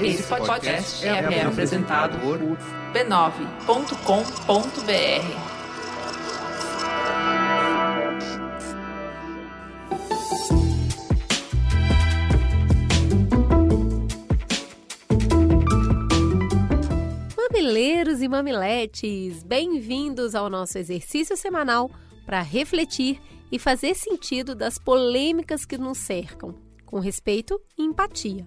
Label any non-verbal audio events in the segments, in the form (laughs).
Esse podcast é, apresentado por b9.com.br. Mamileiros e mamiletes, bem-vindos ao nosso exercício semanal para refletir e fazer sentido das polêmicas que nos cercam, com respeito e empatia.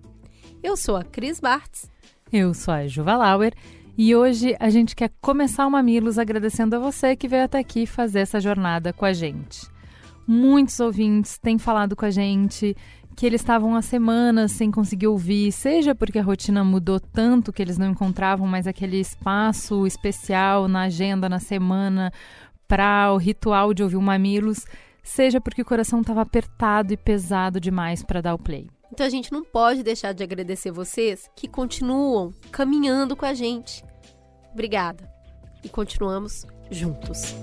Eu sou a Cris Bartz. Eu sou a Juva Lauer e hoje a gente quer começar o Mamilos agradecendo a você que veio até aqui fazer essa jornada com a gente. Muitos ouvintes têm falado com a gente que eles estavam há semanas sem conseguir ouvir, seja porque a rotina mudou tanto que eles não encontravam mais aquele espaço especial na agenda, na semana, para o ritual de ouvir o Mamilos, seja porque o coração estava apertado e pesado demais para dar o play. Então a gente não pode deixar de agradecer vocês que continuam caminhando com a gente. Obrigada. E continuamos juntos.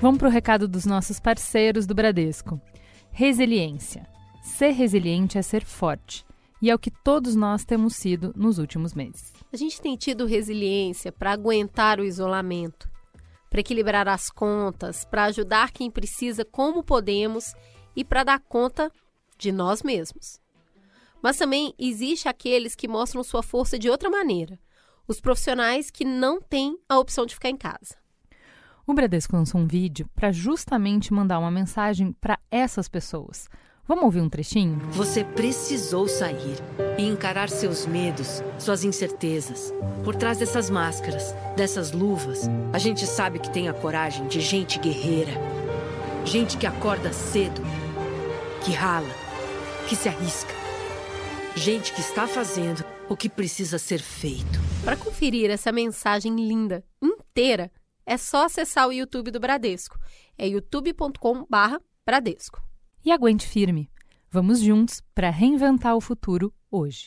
Vamos para o recado dos nossos parceiros do Bradesco. Resiliência. Ser resiliente é ser forte. E é o que todos nós temos sido nos últimos meses. A gente tem tido resiliência para aguentar o isolamento, para equilibrar as contas, para ajudar quem precisa como podemos e para dar conta de nós mesmos. Mas também existe aqueles que mostram sua força de outra maneira, os profissionais que não têm a opção de ficar em casa. O Bradesco lançou um vídeo para justamente mandar uma mensagem para essas pessoas. Vamos ouvir um trechinho? Você precisou sair e encarar seus medos, suas incertezas. Por trás dessas máscaras, dessas luvas, a gente sabe que tem a coragem de gente guerreira. Gente que acorda cedo que rala, que se arrisca. Gente que está fazendo o que precisa ser feito. Para conferir essa mensagem linda inteira, é só acessar o YouTube do Bradesco. É youtube.com/bradesco. E aguente firme. Vamos juntos para reinventar o futuro hoje.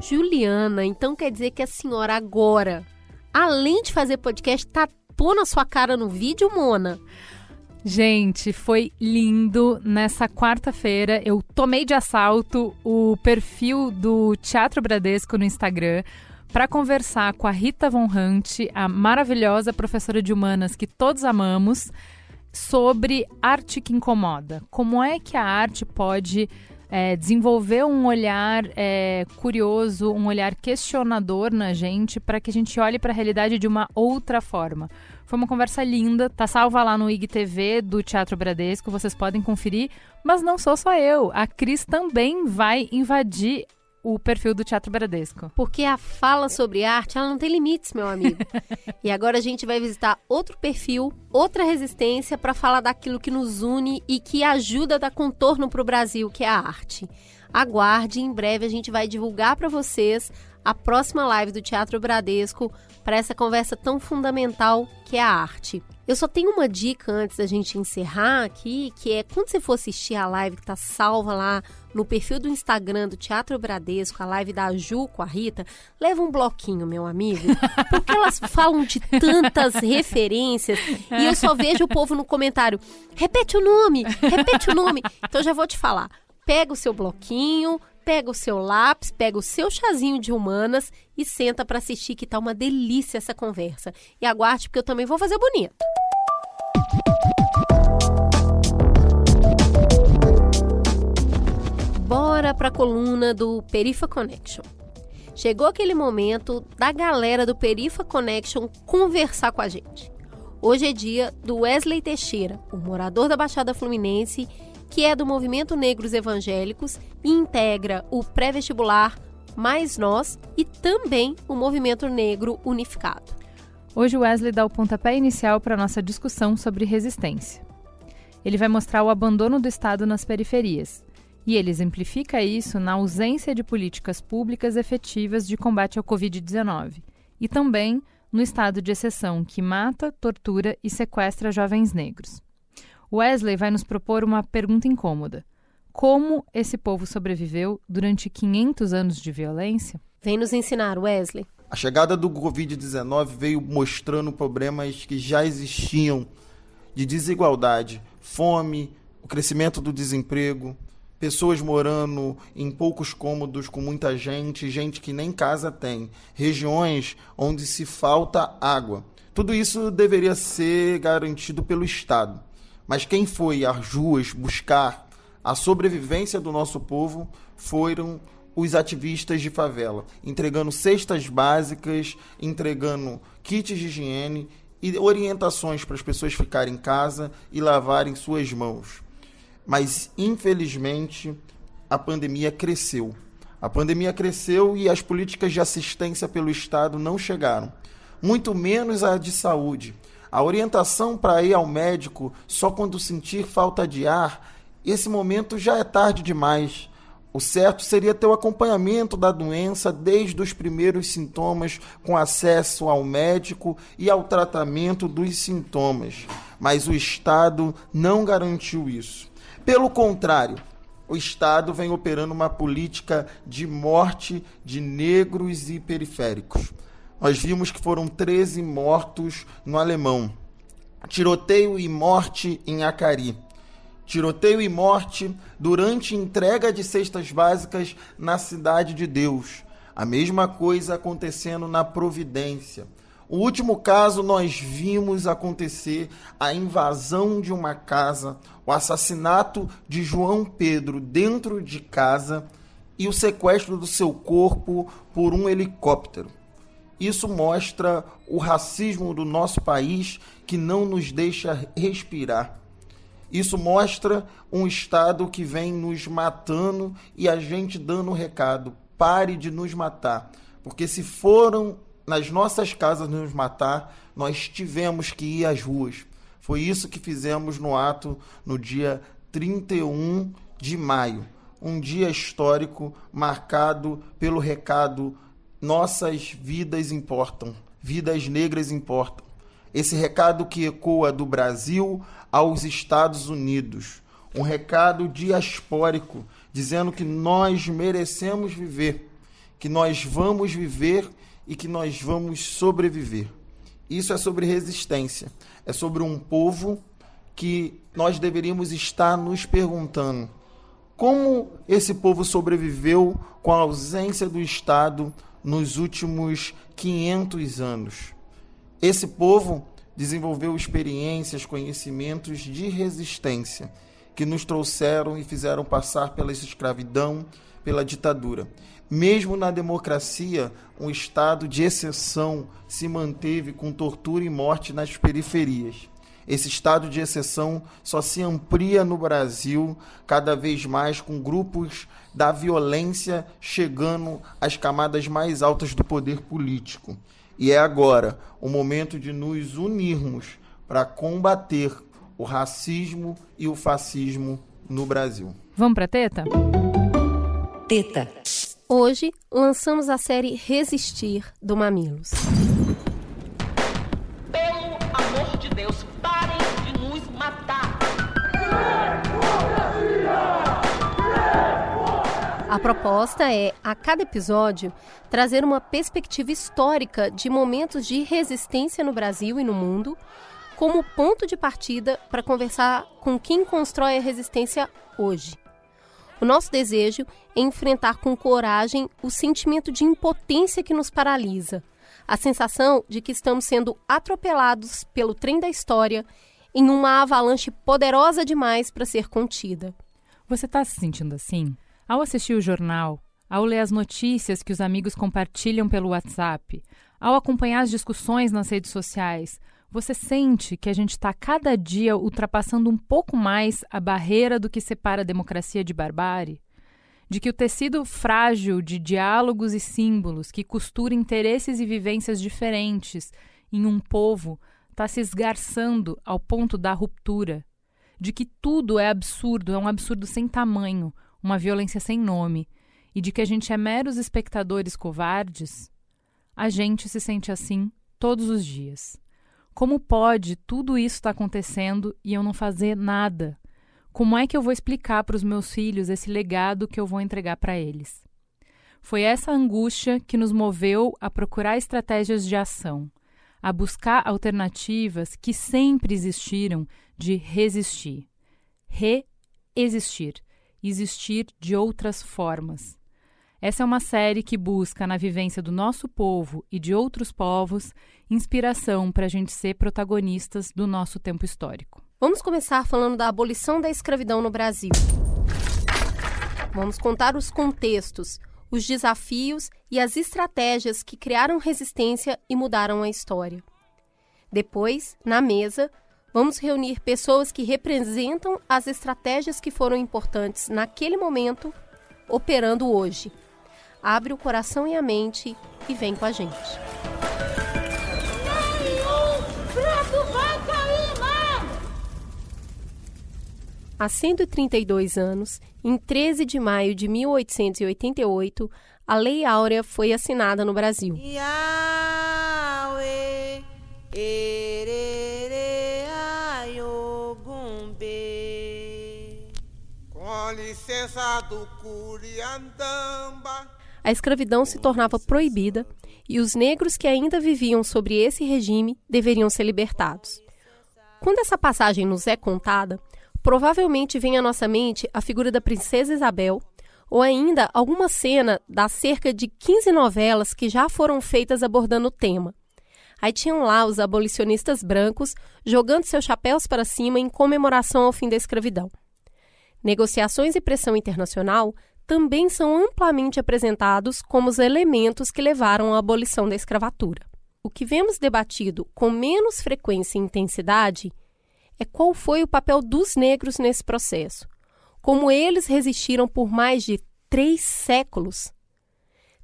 Juliana, então quer dizer que a senhora agora, além de fazer podcast, tapou na sua cara no vídeo, Mona? Gente, foi lindo. Nessa quarta-feira eu tomei de assalto o perfil do Teatro Bradesco no Instagram para conversar com a Rita Von Hunt, a maravilhosa professora de humanas que todos amamos, sobre arte que incomoda. Como é que a arte pode é, desenvolver um olhar é, curioso, um olhar questionador na gente, para que a gente olhe para a realidade de uma outra forma. Foi uma conversa linda, tá salva lá no IGTV do Teatro Bradesco, vocês podem conferir. Mas não sou só eu, a Cris também vai invadir o perfil do Teatro Bradesco. Porque a fala sobre arte, ela não tem limites, meu amigo. (laughs) e agora a gente vai visitar outro perfil, outra resistência para falar daquilo que nos une e que ajuda a dar contorno para o Brasil, que é a arte. Aguarde, em breve a gente vai divulgar para vocês a próxima live do Teatro Bradesco para essa conversa tão fundamental que é a arte. Eu só tenho uma dica antes da gente encerrar aqui, que é quando você for assistir a live que está salva lá no perfil do Instagram do Teatro Bradesco, a live da Ju com a Rita, leva um bloquinho, meu amigo, (laughs) porque elas falam de tantas referências e eu só vejo o povo no comentário, repete o nome, repete o nome. Então já vou te falar, pega o seu bloquinho, pega o seu lápis, pega o seu chazinho de humanas e senta para assistir que tá uma delícia essa conversa. E aguarde porque eu também vou fazer bonito. Para a coluna do Perifa Connection. Chegou aquele momento da galera do Perifa Connection conversar com a gente. Hoje é dia do Wesley Teixeira, o morador da Baixada Fluminense que é do Movimento Negros Evangélicos e integra o pré-vestibular Mais Nós e também o Movimento Negro Unificado. Hoje o Wesley dá o pontapé inicial para a nossa discussão sobre resistência. Ele vai mostrar o abandono do Estado nas periferias. E ele exemplifica isso na ausência de políticas públicas efetivas de combate ao Covid-19 e também no estado de exceção que mata, tortura e sequestra jovens negros. Wesley vai nos propor uma pergunta incômoda: Como esse povo sobreviveu durante 500 anos de violência? Vem nos ensinar, Wesley. A chegada do Covid-19 veio mostrando problemas que já existiam de desigualdade, fome, crescimento do desemprego, pessoas morando em poucos cômodos com muita gente, gente que nem casa tem, regiões onde se falta água. Tudo isso deveria ser garantido pelo Estado. Mas quem foi às ruas buscar a sobrevivência do nosso povo foram os ativistas de favela, entregando cestas básicas, entregando kits de higiene e orientações para as pessoas ficarem em casa e lavarem suas mãos. Mas, infelizmente, a pandemia cresceu. A pandemia cresceu e as políticas de assistência pelo Estado não chegaram, muito menos a de saúde. A orientação para ir ao médico só quando sentir falta de ar, esse momento já é tarde demais. O certo seria ter o acompanhamento da doença desde os primeiros sintomas, com acesso ao médico e ao tratamento dos sintomas. Mas o Estado não garantiu isso. Pelo contrário, o Estado vem operando uma política de morte de negros e periféricos. Nós vimos que foram 13 mortos no Alemão. Tiroteio e morte em Acari tiroteio e morte durante entrega de cestas básicas na cidade de Deus. A mesma coisa acontecendo na Providência. O último caso nós vimos acontecer a invasão de uma casa, o assassinato de João Pedro dentro de casa e o sequestro do seu corpo por um helicóptero. Isso mostra o racismo do nosso país que não nos deixa respirar. Isso mostra um Estado que vem nos matando e a gente dando um recado: pare de nos matar. Porque se foram nas nossas casas nos matar, nós tivemos que ir às ruas. Foi isso que fizemos no ato no dia 31 de maio. Um dia histórico marcado pelo recado: nossas vidas importam, vidas negras importam. Esse recado que ecoa do Brasil aos Estados Unidos. Um recado diaspórico dizendo que nós merecemos viver, que nós vamos viver e que nós vamos sobreviver. Isso é sobre resistência, é sobre um povo que nós deveríamos estar nos perguntando como esse povo sobreviveu com a ausência do Estado nos últimos 500 anos. Esse povo desenvolveu experiências, conhecimentos de resistência que nos trouxeram e fizeram passar pela escravidão, pela ditadura. Mesmo na democracia, um estado de exceção se manteve com tortura e morte nas periferias. Esse estado de exceção só se amplia no Brasil, cada vez mais com grupos da violência chegando às camadas mais altas do poder político. E é agora o momento de nos unirmos para combater o racismo e o fascismo no Brasil. Vamos para teta? Teta. Hoje lançamos a série Resistir do Mamilos. Pelo amor de Deus, parem de nos matar. A proposta é, a cada episódio, trazer uma perspectiva histórica de momentos de resistência no Brasil e no mundo, como ponto de partida para conversar com quem constrói a resistência hoje. O nosso desejo é enfrentar com coragem o sentimento de impotência que nos paralisa, a sensação de que estamos sendo atropelados pelo trem da história em uma avalanche poderosa demais para ser contida. Você está se sentindo assim? Ao assistir o jornal, ao ler as notícias que os amigos compartilham pelo WhatsApp, ao acompanhar as discussões nas redes sociais, você sente que a gente está cada dia ultrapassando um pouco mais a barreira do que separa a democracia de barbárie? De que o tecido frágil de diálogos e símbolos que costura interesses e vivências diferentes em um povo está se esgarçando ao ponto da ruptura? De que tudo é absurdo, é um absurdo sem tamanho, uma violência sem nome, e de que a gente é meros espectadores covardes, a gente se sente assim todos os dias. Como pode tudo isso estar tá acontecendo e eu não fazer nada? Como é que eu vou explicar para os meus filhos esse legado que eu vou entregar para eles? Foi essa angústia que nos moveu a procurar estratégias de ação, a buscar alternativas que sempre existiram de resistir. existir, existir de outras formas. Essa é uma série que busca, na vivência do nosso povo e de outros povos, inspiração para a gente ser protagonistas do nosso tempo histórico. Vamos começar falando da abolição da escravidão no Brasil. Vamos contar os contextos, os desafios e as estratégias que criaram resistência e mudaram a história. Depois, na mesa, vamos reunir pessoas que representam as estratégias que foram importantes naquele momento, operando hoje. Abre o coração e a mente e vem com a gente. Há 132 anos, em 13 de maio de 1888, a Lei Áurea foi assinada no Brasil. Com licença do Curiandamba. A escravidão se tornava proibida e os negros que ainda viviam sobre esse regime deveriam ser libertados. Quando essa passagem nos é contada, Provavelmente vem à nossa mente a figura da princesa Isabel, ou ainda alguma cena das cerca de 15 novelas que já foram feitas abordando o tema. Aí tinham lá os abolicionistas brancos jogando seus chapéus para cima em comemoração ao fim da escravidão. Negociações e pressão internacional também são amplamente apresentados como os elementos que levaram à abolição da escravatura. O que vemos debatido com menos frequência e intensidade é qual foi o papel dos negros nesse processo. Como eles resistiram por mais de três séculos.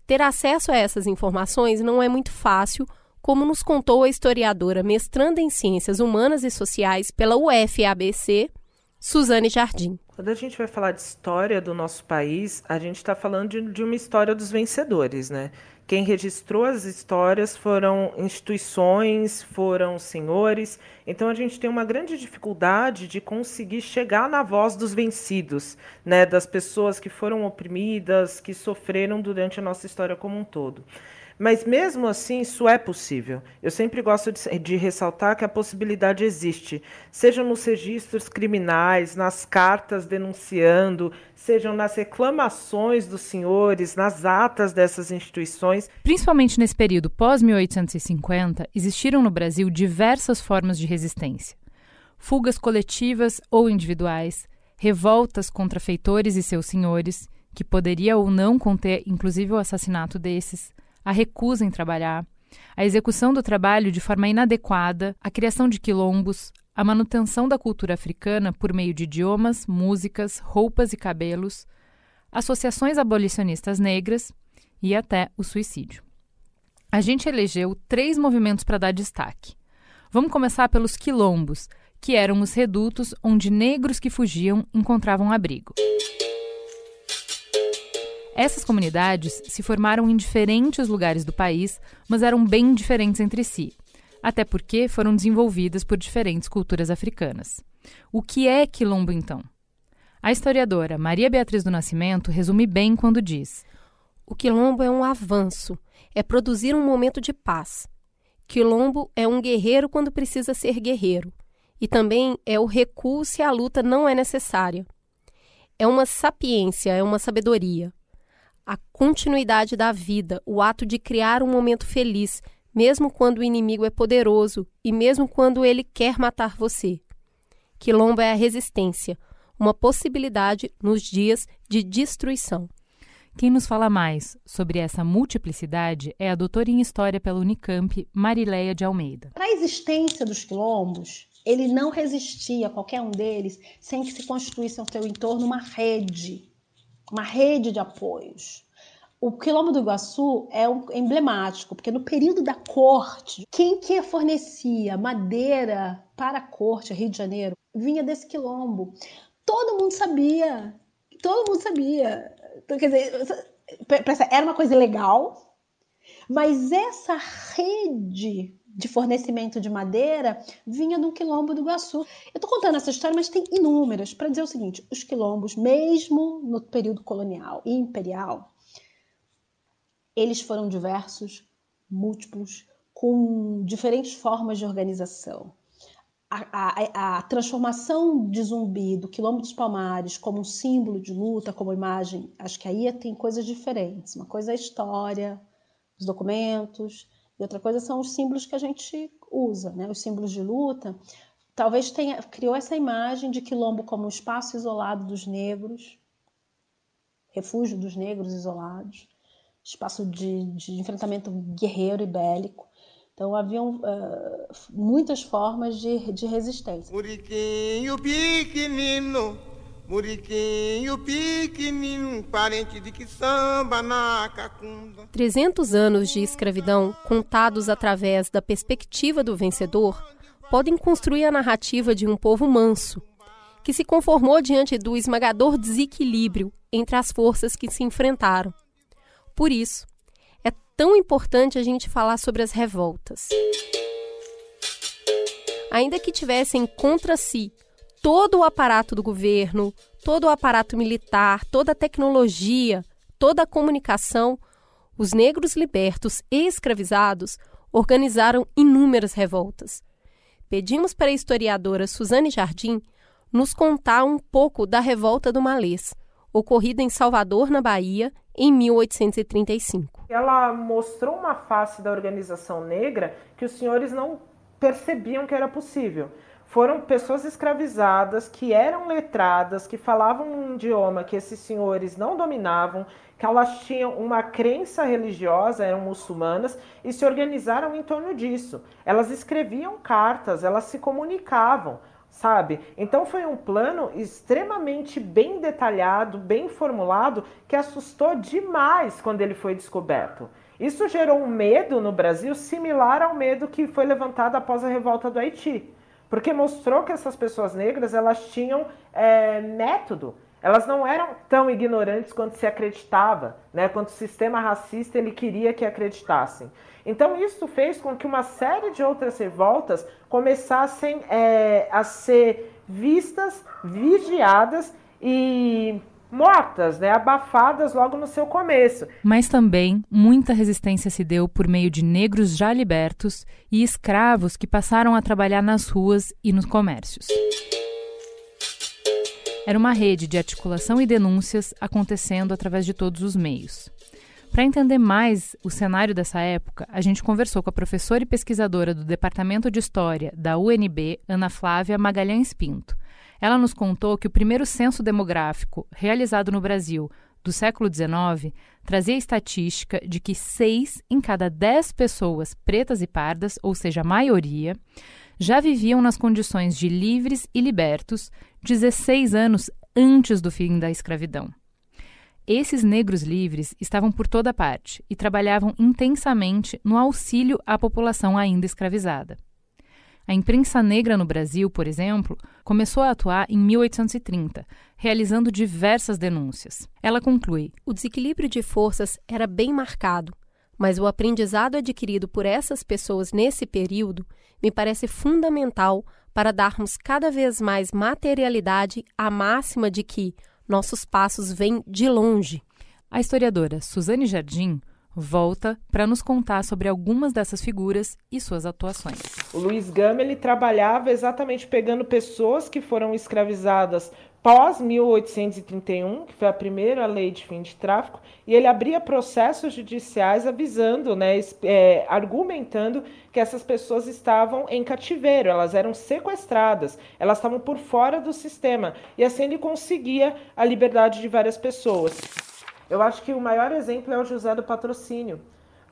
Ter acesso a essas informações não é muito fácil, como nos contou a historiadora mestranda em Ciências Humanas e Sociais pela UFABC, Suzane Jardim. Quando a gente vai falar de história do nosso país, a gente está falando de, de, uma história dos vencedores, né? Quem registrou as histórias foram instituições, foram senhores. Então a gente tem uma grande dificuldade de conseguir chegar na voz dos vencidos, né? Das pessoas que foram oprimidas, que sofreram durante a nossa história como um todo. Mas mesmo assim, isso é possível. Eu sempre gosto de, de, ressaltar que a possibilidade existe, sejam nos registros criminais, nas cartas denunciando, sejam nas reclamações dos senhores, nas atas dessas instituições. Principalmente nesse período pós-1850, existiram no Brasil diversas formas de resistência: fugas coletivas ou individuais, revoltas contra feitores e seus senhores, que poderia ou não conter inclusive o assassinato desses a recusa em trabalhar, a execução do trabalho de forma inadequada, a criação de quilombos, a manutenção da cultura africana por meio de idiomas, músicas, roupas e cabelos, associações abolicionistas negras e até o suicídio. A gente elegeu três movimentos para dar destaque. Vamos começar pelos quilombos, que eram os redutos onde negros que fugiam encontravam abrigo. Essas comunidades se formaram em diferentes lugares do país, mas eram bem diferentes entre si, até porque foram desenvolvidas por diferentes culturas africanas. O que é quilombo, então? A historiadora Maria Beatriz do Nascimento resume bem quando diz: O quilombo é um avanço, é produzir um momento de paz. Quilombo é um guerreiro quando precisa ser guerreiro, e também é o recuo se a luta não é necessária. É uma sapiência, é uma sabedoria a continuidade da vida, o ato de criar um momento feliz, mesmo quando o inimigo é poderoso e mesmo quando ele quer matar você. Quilombo é a resistência, uma possibilidade nos dias de destruição. Quem nos fala mais sobre essa multiplicidade é a doutora em História pela Unicamp, Marileia de Almeida. Para a existência dos quilombos, ele não resistia, qualquer um deles, sem que se constituísse ao seu entorno uma rede uma rede de apoios. O Quilombo do Iguaçu é um emblemático, porque no período da corte, quem que fornecia madeira para a corte, Rio de Janeiro, vinha desse quilombo. Todo mundo sabia, todo mundo sabia. Então, quer dizer, era uma coisa legal, mas essa rede de fornecimento de madeira vinha do quilombo do Iguaçu. Eu estou contando essa história, mas tem inúmeras para dizer o seguinte: os quilombos, mesmo no período colonial e imperial, eles foram diversos, múltiplos, com diferentes formas de organização. a, a, a, transformação de zumbi do Quilombo dos Palmares como um símbolo de luta, como imagem, acho que aí tem coisas diferentes. Uma coisa é a história, os documentos, e outra coisa são os símbolos que a gente usa, né? os símbolos de luta. Talvez tenha criou essa imagem de Quilombo como um espaço isolado dos negros, refúgio dos negros isolados, espaço de, de enfrentamento guerreiro e bélico. Então haviam uh, muitas formas de, de resistência. Pequenino, muriquinho pequenino, parente de que samba na cacunda. 300 anos de escravidão contados através da perspectiva do vencedor podem construir a narrativa de um povo manso, que se conformou diante do esmagador desequilíbrio entre as forças que se enfrentaram. Por isso, tão importante a gente falar sobre as revoltas. Ainda que tivessem contra si todo o aparato do governo, todo o aparato militar, toda a tecnologia, toda a comunicação, os negros libertos e escravizados organizaram inúmeras revoltas. Pedimos para a historiadora Suzane Jardim nos contar um pouco da revolta do Malês, ocorrida em Salvador, na Bahia, em 1835. Ela mostrou uma face da organização negra que os senhores não percebiam que era possível. Foram pessoas escravizadas que eram letradas, que falavam um idioma que esses senhores não dominavam, que elas tinham uma crença religiosa, eram muçulmanas, e se organizaram em torno disso. Elas escreviam cartas, elas se comunicavam sabe? Então foi um plano extremamente bem detalhado, bem formulado, que assustou demais quando ele foi descoberto. Isso gerou um medo no Brasil similar ao medo que foi levantado após a revolta do Haiti, porque mostrou que essas pessoas negras elas tinham é, método, elas não eram tão ignorantes quanto se acreditava, né? Quanto o sistema racista ele queria que acreditassem. Então isso fez com que uma série de outras revoltas começassem é, a ser vistas, vigiadas e mortas, né, abafadas logo no seu começo. Mas também muita resistência se deu por meio de negros já libertos e escravos que passaram a trabalhar nas ruas e nos comércios. Era uma rede de articulação e denúncias acontecendo através de todos os meios. Para entender mais o cenário dessa época, a gente conversou com a professora e pesquisadora do Departamento de História da UNB, Ana Flávia Magalhães Pinto. Ela nos contou que o primeiro censo demográfico realizado no Brasil do século XIX trazia a estatística de que seis em cada dez pessoas pretas e pardas, ou seja, a maioria, já viviam nas condições de livres e libertos 16 anos antes do fim da escravidão. Esses negros livres estavam por toda parte e trabalhavam intensamente no auxílio à população ainda escravizada. A imprensa negra no Brasil, por exemplo, começou a atuar em 1830, realizando diversas denúncias. Ela conclui: o desequilíbrio de forças era bem marcado, mas o aprendizado adquirido por essas pessoas nesse período me parece fundamental para darmos cada vez mais materialidade à máxima de que nossos passos vêm de longe. A historiadora Suzane Jardim volta para nos contar sobre algumas dessas figuras e suas atuações. O Luiz Gama ele trabalhava exatamente pegando pessoas que foram escravizadas pós 1831, que foi a primeira lei de fim de tráfico, e ele abria processos judiciais avisando, né, é, argumentando que essas pessoas estavam em cativeiro, elas eram sequestradas, elas estavam por fora do sistema, e assim ele conseguia a liberdade de várias pessoas. Eu acho que o maior exemplo é o José do Patrocínio.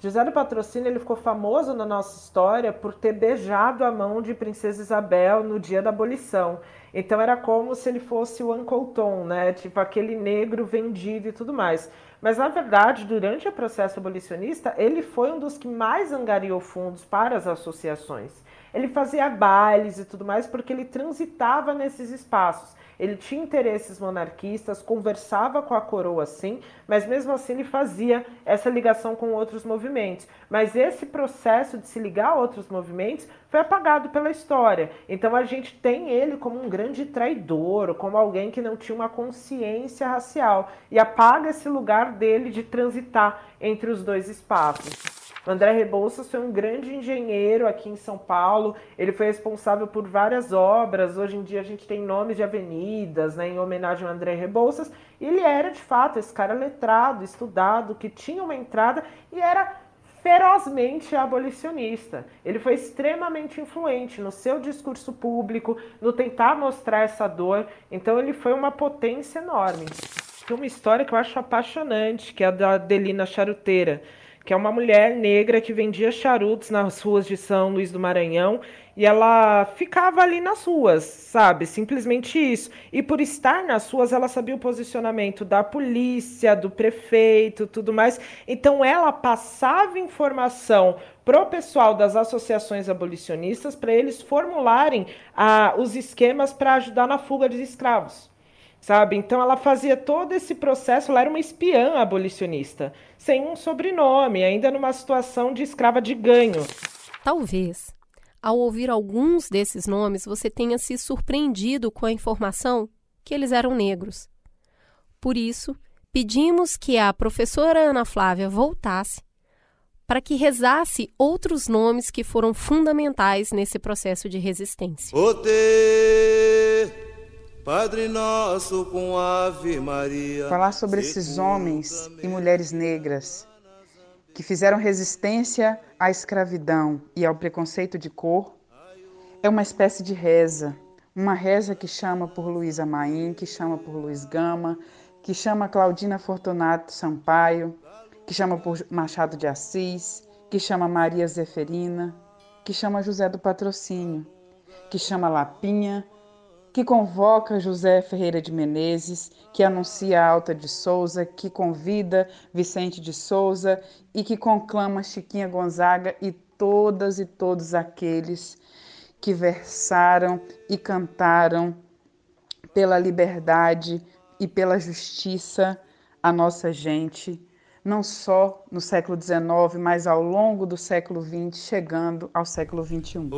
José do Patrocínio ele ficou famoso na nossa história por ter beijado a mão de Princesa Isabel no dia da abolição. Então era como se ele fosse o Uncle Tom, né? Tipo aquele negro vendido e tudo mais. Mas na verdade, durante o processo abolicionista, ele foi um dos que mais angariou fundos para as associações. Ele fazia bailes e tudo mais porque ele transitava nesses espaços. Ele tinha interesses monarquistas, conversava com a coroa sim, mas mesmo assim ele fazia essa ligação com outros movimentos. Mas esse processo de se ligar a outros movimentos foi apagado pela história. Então a gente tem ele como um grande traidor, como alguém que não tinha uma consciência racial e apaga esse lugar dele de transitar entre os dois espaços. André Rebouças foi um grande engenheiro aqui em São Paulo. Ele foi responsável por várias obras. Hoje em dia a gente tem nomes de avenidas, né, em homenagem ao André Rebouças. Ele era de fato esse cara letrado, estudado, que tinha uma entrada e era ferozmente abolicionista. Ele foi extremamente influente no seu discurso público, no tentar mostrar essa dor. Então ele foi uma potência enorme. Tem uma história que eu acho apaixonante, que é a da Adelina Charuteira, que é uma mulher negra que vendia charutos nas ruas de São Luís do Maranhão e ela ficava ali nas ruas, sabe? Simplesmente isso. E por estar nas ruas, ela sabia o posicionamento da polícia, do prefeito, tudo mais. Então ela passava informação pro pessoal das associações abolicionistas para eles formularem ah, os esquemas para ajudar na fuga de escravos sabe? Então ela fazia todo esse processo, ela era uma espiã abolicionista, sem um sobrenome, ainda numa situação de escrava de ganho. Talvez ao ouvir alguns desses nomes, você tenha se surpreendido com a informação que eles eram negros. Por isso, pedimos que a professora Ana Flávia voltasse para que rezasse outros nomes que foram fundamentais nesse processo de resistência. Ode, Padre Nosso com Ave Maria. Falar sobre esses homens e mulheres negras que fizeram resistência à escravidão e ao preconceito de cor, é uma espécie de reza. Uma reza que chama por Luísa Maim, que chama por Luiz Gama, que chama Claudina Fortunato Sampaio, que chama por Machado de Assis, que chama Maria Zeferina, que chama José do Patrocínio, que chama Lapinha, que convoca José Ferreira de Menezes, que anuncia Alta de Souza, que convida Vicente de Souza e que conclama Chiquinha Gonzaga e todas e todos aqueles que versaram e cantaram pela liberdade e pela justiça a nossa gente, não só no século XIX, mas ao longo do século XX, chegando ao século XXI.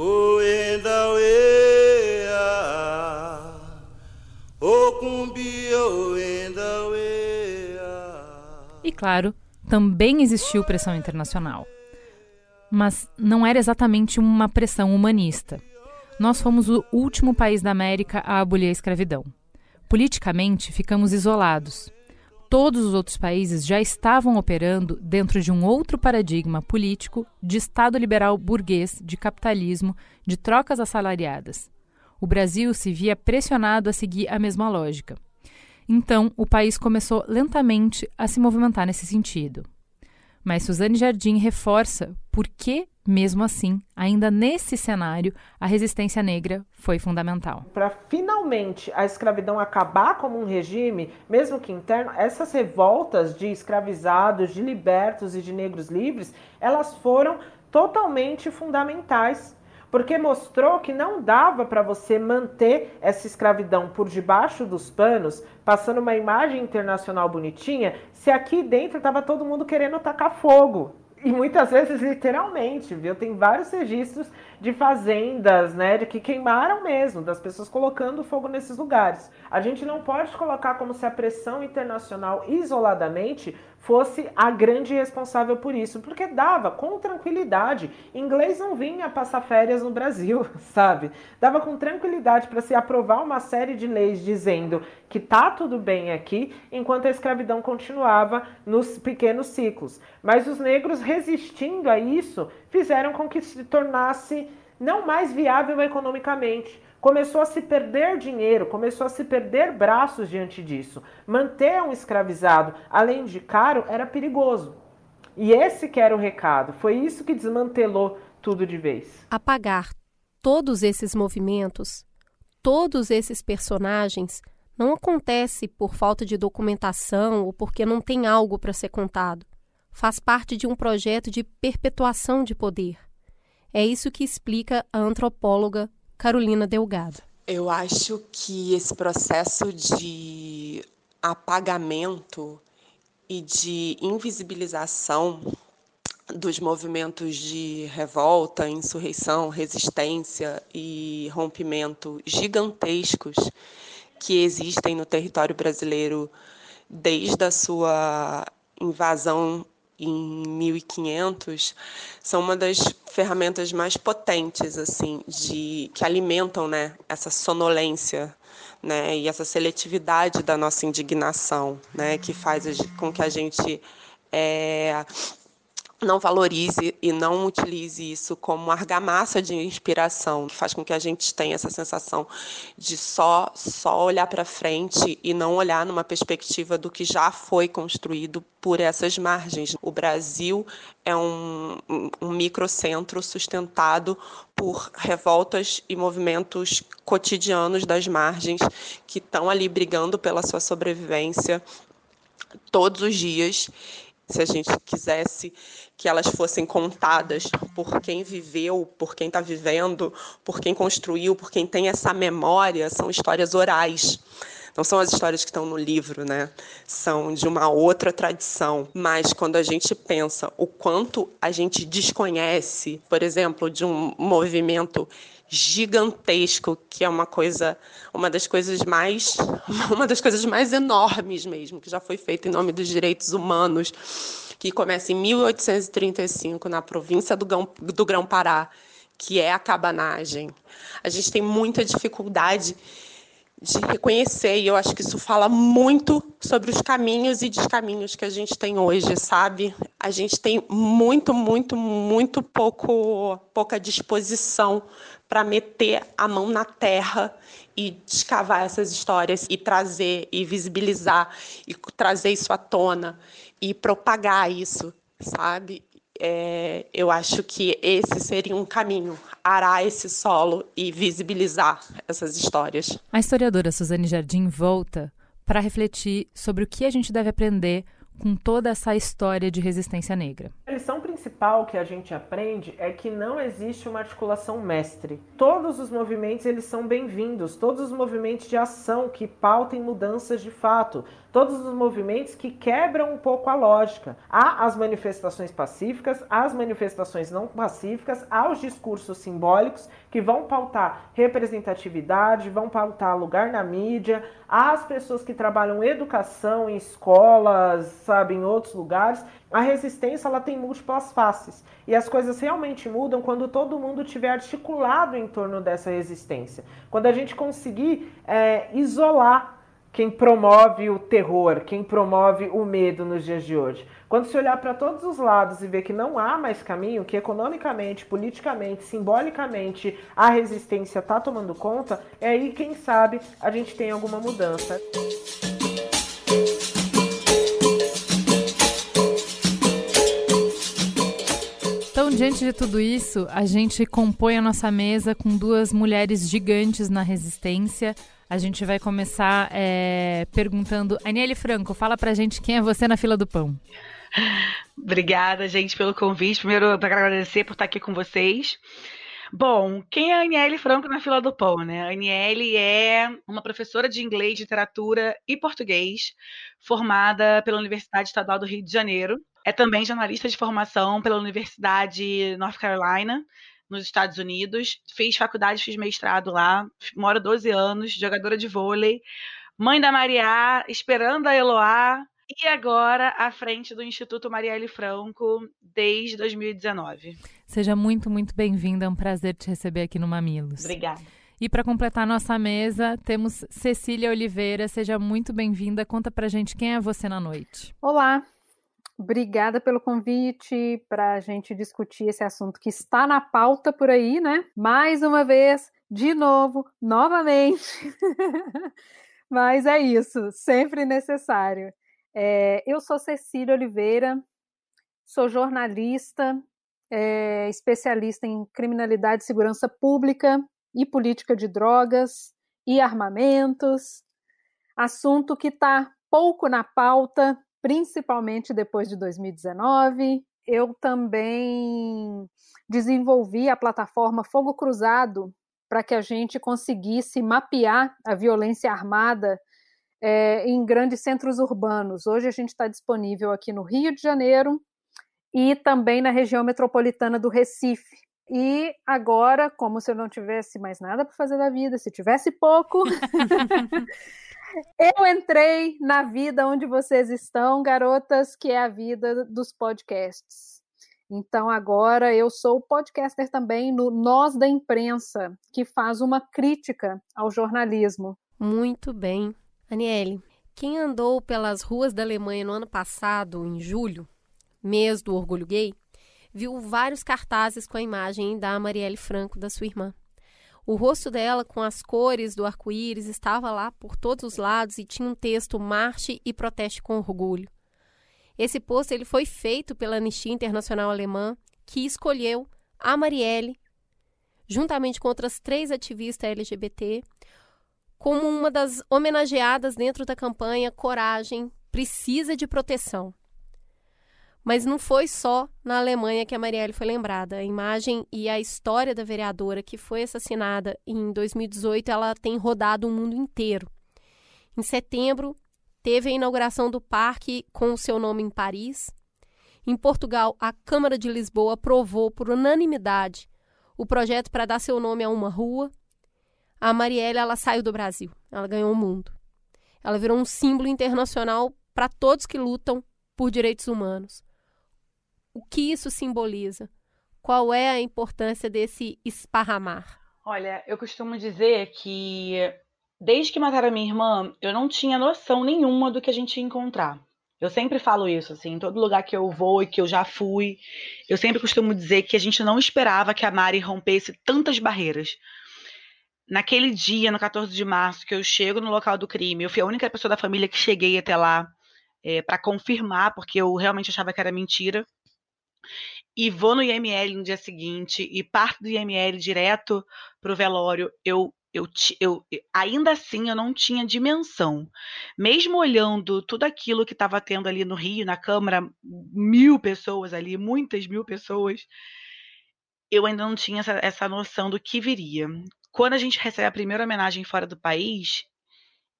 E claro, também existiu pressão internacional. Mas não era exatamente uma pressão humanista. Nós fomos o último país da América a abolir a escravidão. Politicamente, ficamos isolados. Todos os outros países já estavam operando dentro de um outro paradigma político de Estado liberal burguês, de capitalismo, de trocas assalariadas o Brasil se via pressionado a seguir a mesma lógica. Então, o país começou lentamente a se movimentar nesse sentido. Mas Suzane Jardim reforça por que, mesmo assim, ainda nesse cenário, a resistência negra foi fundamental. Para finalmente a escravidão acabar como um regime, mesmo que interno, essas revoltas de escravizados, de libertos e de negros livres, elas foram totalmente fundamentais porque mostrou que não dava para você manter essa escravidão por debaixo dos panos, passando uma imagem internacional bonitinha, se aqui dentro estava todo mundo querendo tacar fogo. E muitas vezes literalmente, viu? Tem vários registros de fazendas, né, de que queimaram mesmo, das pessoas colocando fogo nesses lugares. A gente não pode colocar como se a pressão internacional isoladamente fosse a grande responsável por isso, porque dava com tranquilidade. Inglês não vinha passar férias no Brasil, (laughs) sabe? Dava com tranquilidade para se aprovar uma série de leis dizendo que tá tudo bem aqui, enquanto a escravidão continuava nos pequenos ciclos. Mas os negros resistindo a isso fizeram com que se tornasse não mais viável economicamente. Começou a se perder dinheiro, começou a se perder braços diante disso. Manter um escravizado, além de caro, era perigoso. E esse que era o recado. Foi isso que desmantelou tudo de vez. Apagar todos esses movimentos, todos esses personagens, não acontece por falta de documentação ou porque não tem algo para ser contado. Faz parte de um projeto de perpetuação de poder. É isso que explica a antropóloga Carolina Delgado. Eu acho que esse processo de apagamento e de invisibilização dos movimentos de revolta, insurreição, resistência e rompimento gigantescos que existem no território brasileiro desde a sua invasão em 1500 são uma das ferramentas mais potentes assim de que alimentam né essa sonolência né e essa seletividade da nossa indignação né que faz com que a gente é, não valorize e não utilize isso como argamassa de inspiração, que faz com que a gente tenha essa sensação de só só olhar para frente e não olhar numa perspectiva do que já foi construído por essas margens. O Brasil é um, um microcentro sustentado por revoltas e movimentos cotidianos das margens que estão ali brigando pela sua sobrevivência todos os dias se a gente quisesse que elas fossem contadas por quem viveu, por quem está vivendo, por quem construiu, por quem tem essa memória, são histórias orais. Não são as histórias que estão no livro, né? São de uma outra tradição. Mas quando a gente pensa o quanto a gente desconhece, por exemplo, de um movimento gigantesco, que é uma coisa, uma das coisas mais, (laughs) uma das coisas mais enormes mesmo, que já foi feita em nome dos direitos humanos, que começa em 1835 na província do, Grão, do Grão-Pará, que é a cabanagem. A gente tem muita dificuldade de reconhecer, e eu acho que isso fala muito sobre os caminhos e descaminhos que a gente tem hoje, sabe? A gente tem muito, muito, muito pouco, pouca disposição para meter a mão na terra e escavar essas histórias e trazer e visibilizar e trazer isso à tona e propagar isso, sabe? É, eu acho que esse seria um caminho, arar esse solo e visibilizar essas histórias. A historiadora Suzane Jardim volta para refletir sobre o que a gente deve aprender com toda essa história de resistência negra. A lição principal que a gente aprende é que não existe uma articulação mestre. Todos os movimentos eles são bem-vindos, todos os movimentos de ação que pautem mudanças de fato, todos os movimentos que quebram um pouco a lógica. Há as manifestações pacíficas, as manifestações não pacíficas, há os discursos simbólicos que vão pautar representatividade, vão pautar lugar na mídia, as pessoas que trabalham educação em escolas, sabe, em outros lugares. A resistência ela tem múltiplas faces e as coisas realmente mudam quando todo mundo tiver articulado em torno dessa resistência. Quando a gente conseguir é, isolar quem promove o terror, quem promove o medo nos dias de hoje. Quando se olhar para todos os lados e ver que não há mais caminho, que economicamente, politicamente, simbolicamente a resistência está tomando conta, é aí, quem sabe, a gente tem alguma mudança. Então, diante de tudo isso, a gente compõe a nossa mesa com duas mulheres gigantes na resistência, a gente vai começar é, perguntando. Aniele Franco, fala pra gente quem é você na fila do pão. Obrigada, gente, pelo convite. Primeiro, eu quero agradecer por estar aqui com vocês. Bom, quem é a Aniele Franco na fila do pão, né? A Aniele é uma professora de inglês, literatura e português, formada pela Universidade Estadual do Rio de Janeiro. É também jornalista de formação pela Universidade North Carolina, nos Estados Unidos, fiz faculdade, fiz mestrado lá, moro 12 anos, jogadora de vôlei, mãe da Maria, esperando a Eloá, e agora à frente do Instituto Marielle Franco desde 2019. Seja muito, muito bem-vinda. É um prazer te receber aqui no Mamilos. Obrigada. E para completar nossa mesa, temos Cecília Oliveira. Seja muito bem-vinda. Conta pra gente quem é você na noite. Olá, Obrigada pelo convite para a gente discutir esse assunto que está na pauta por aí, né? Mais uma vez, de novo, novamente. (laughs) Mas é isso, sempre necessário. É, eu sou Cecília Oliveira, sou jornalista, é, especialista em criminalidade e segurança pública e política de drogas e armamentos, assunto que está pouco na pauta principalmente depois de 2019. Eu também desenvolvi a plataforma Fogo Cruzado para que a gente conseguisse mapear a violência armada é, em grandes centros urbanos. Hoje a gente está disponível aqui no Rio de Janeiro e também na região metropolitana do Recife. E agora, como se eu não tivesse mais nada para fazer da vida, se tivesse pouco, (laughs) Eu entrei na vida onde vocês estão, garotas, que é a vida dos podcasts. Então agora eu sou podcaster também no Nós da Imprensa, que faz uma crítica ao jornalismo. Muito bem. Aniele, quem andou pelas ruas da Alemanha no ano passado, em julho, mês do orgulho gay, viu vários cartazes com a imagem da Marielle Franco, da sua irmã. O rosto dela, com as cores do arco-íris, estava lá por todos os lados e tinha um texto Marche e Proteste com Orgulho. Esse post ele foi feito pela Anistia Internacional Alemã, que escolheu a Marielle, juntamente com outras três ativistas LGBT, como uma das homenageadas dentro da campanha Coragem Precisa de Proteção. Mas não foi só na Alemanha que a Marielle foi lembrada. A imagem e a história da vereadora que foi assassinada em 2018, ela tem rodado o mundo inteiro. Em setembro, teve a inauguração do parque com o seu nome em Paris. Em Portugal, a Câmara de Lisboa aprovou por unanimidade o projeto para dar seu nome a uma rua. A Marielle, ela saiu do Brasil. Ela ganhou o mundo. Ela virou um símbolo internacional para todos que lutam por direitos humanos o que isso simboliza? Qual é a importância desse esparramar? Olha, eu costumo dizer que desde que mataram a minha irmã, eu não tinha noção nenhuma do que a gente ia encontrar. Eu sempre falo isso, assim, em todo lugar que eu vou e que eu já fui, eu sempre costumo dizer que a gente não esperava que a Mari rompesse tantas barreiras. Naquele dia, no 14 de março, que eu chego no local do crime, eu fui a única pessoa da família que cheguei até lá é, para confirmar, porque eu realmente achava que era mentira e vou no IML no dia seguinte e parto do IML direto para o velório, eu, eu, eu, ainda assim eu não tinha dimensão. Mesmo olhando tudo aquilo que estava tendo ali no Rio, na Câmara, mil pessoas ali, muitas mil pessoas, eu ainda não tinha essa, essa noção do que viria. Quando a gente recebe a primeira homenagem fora do país,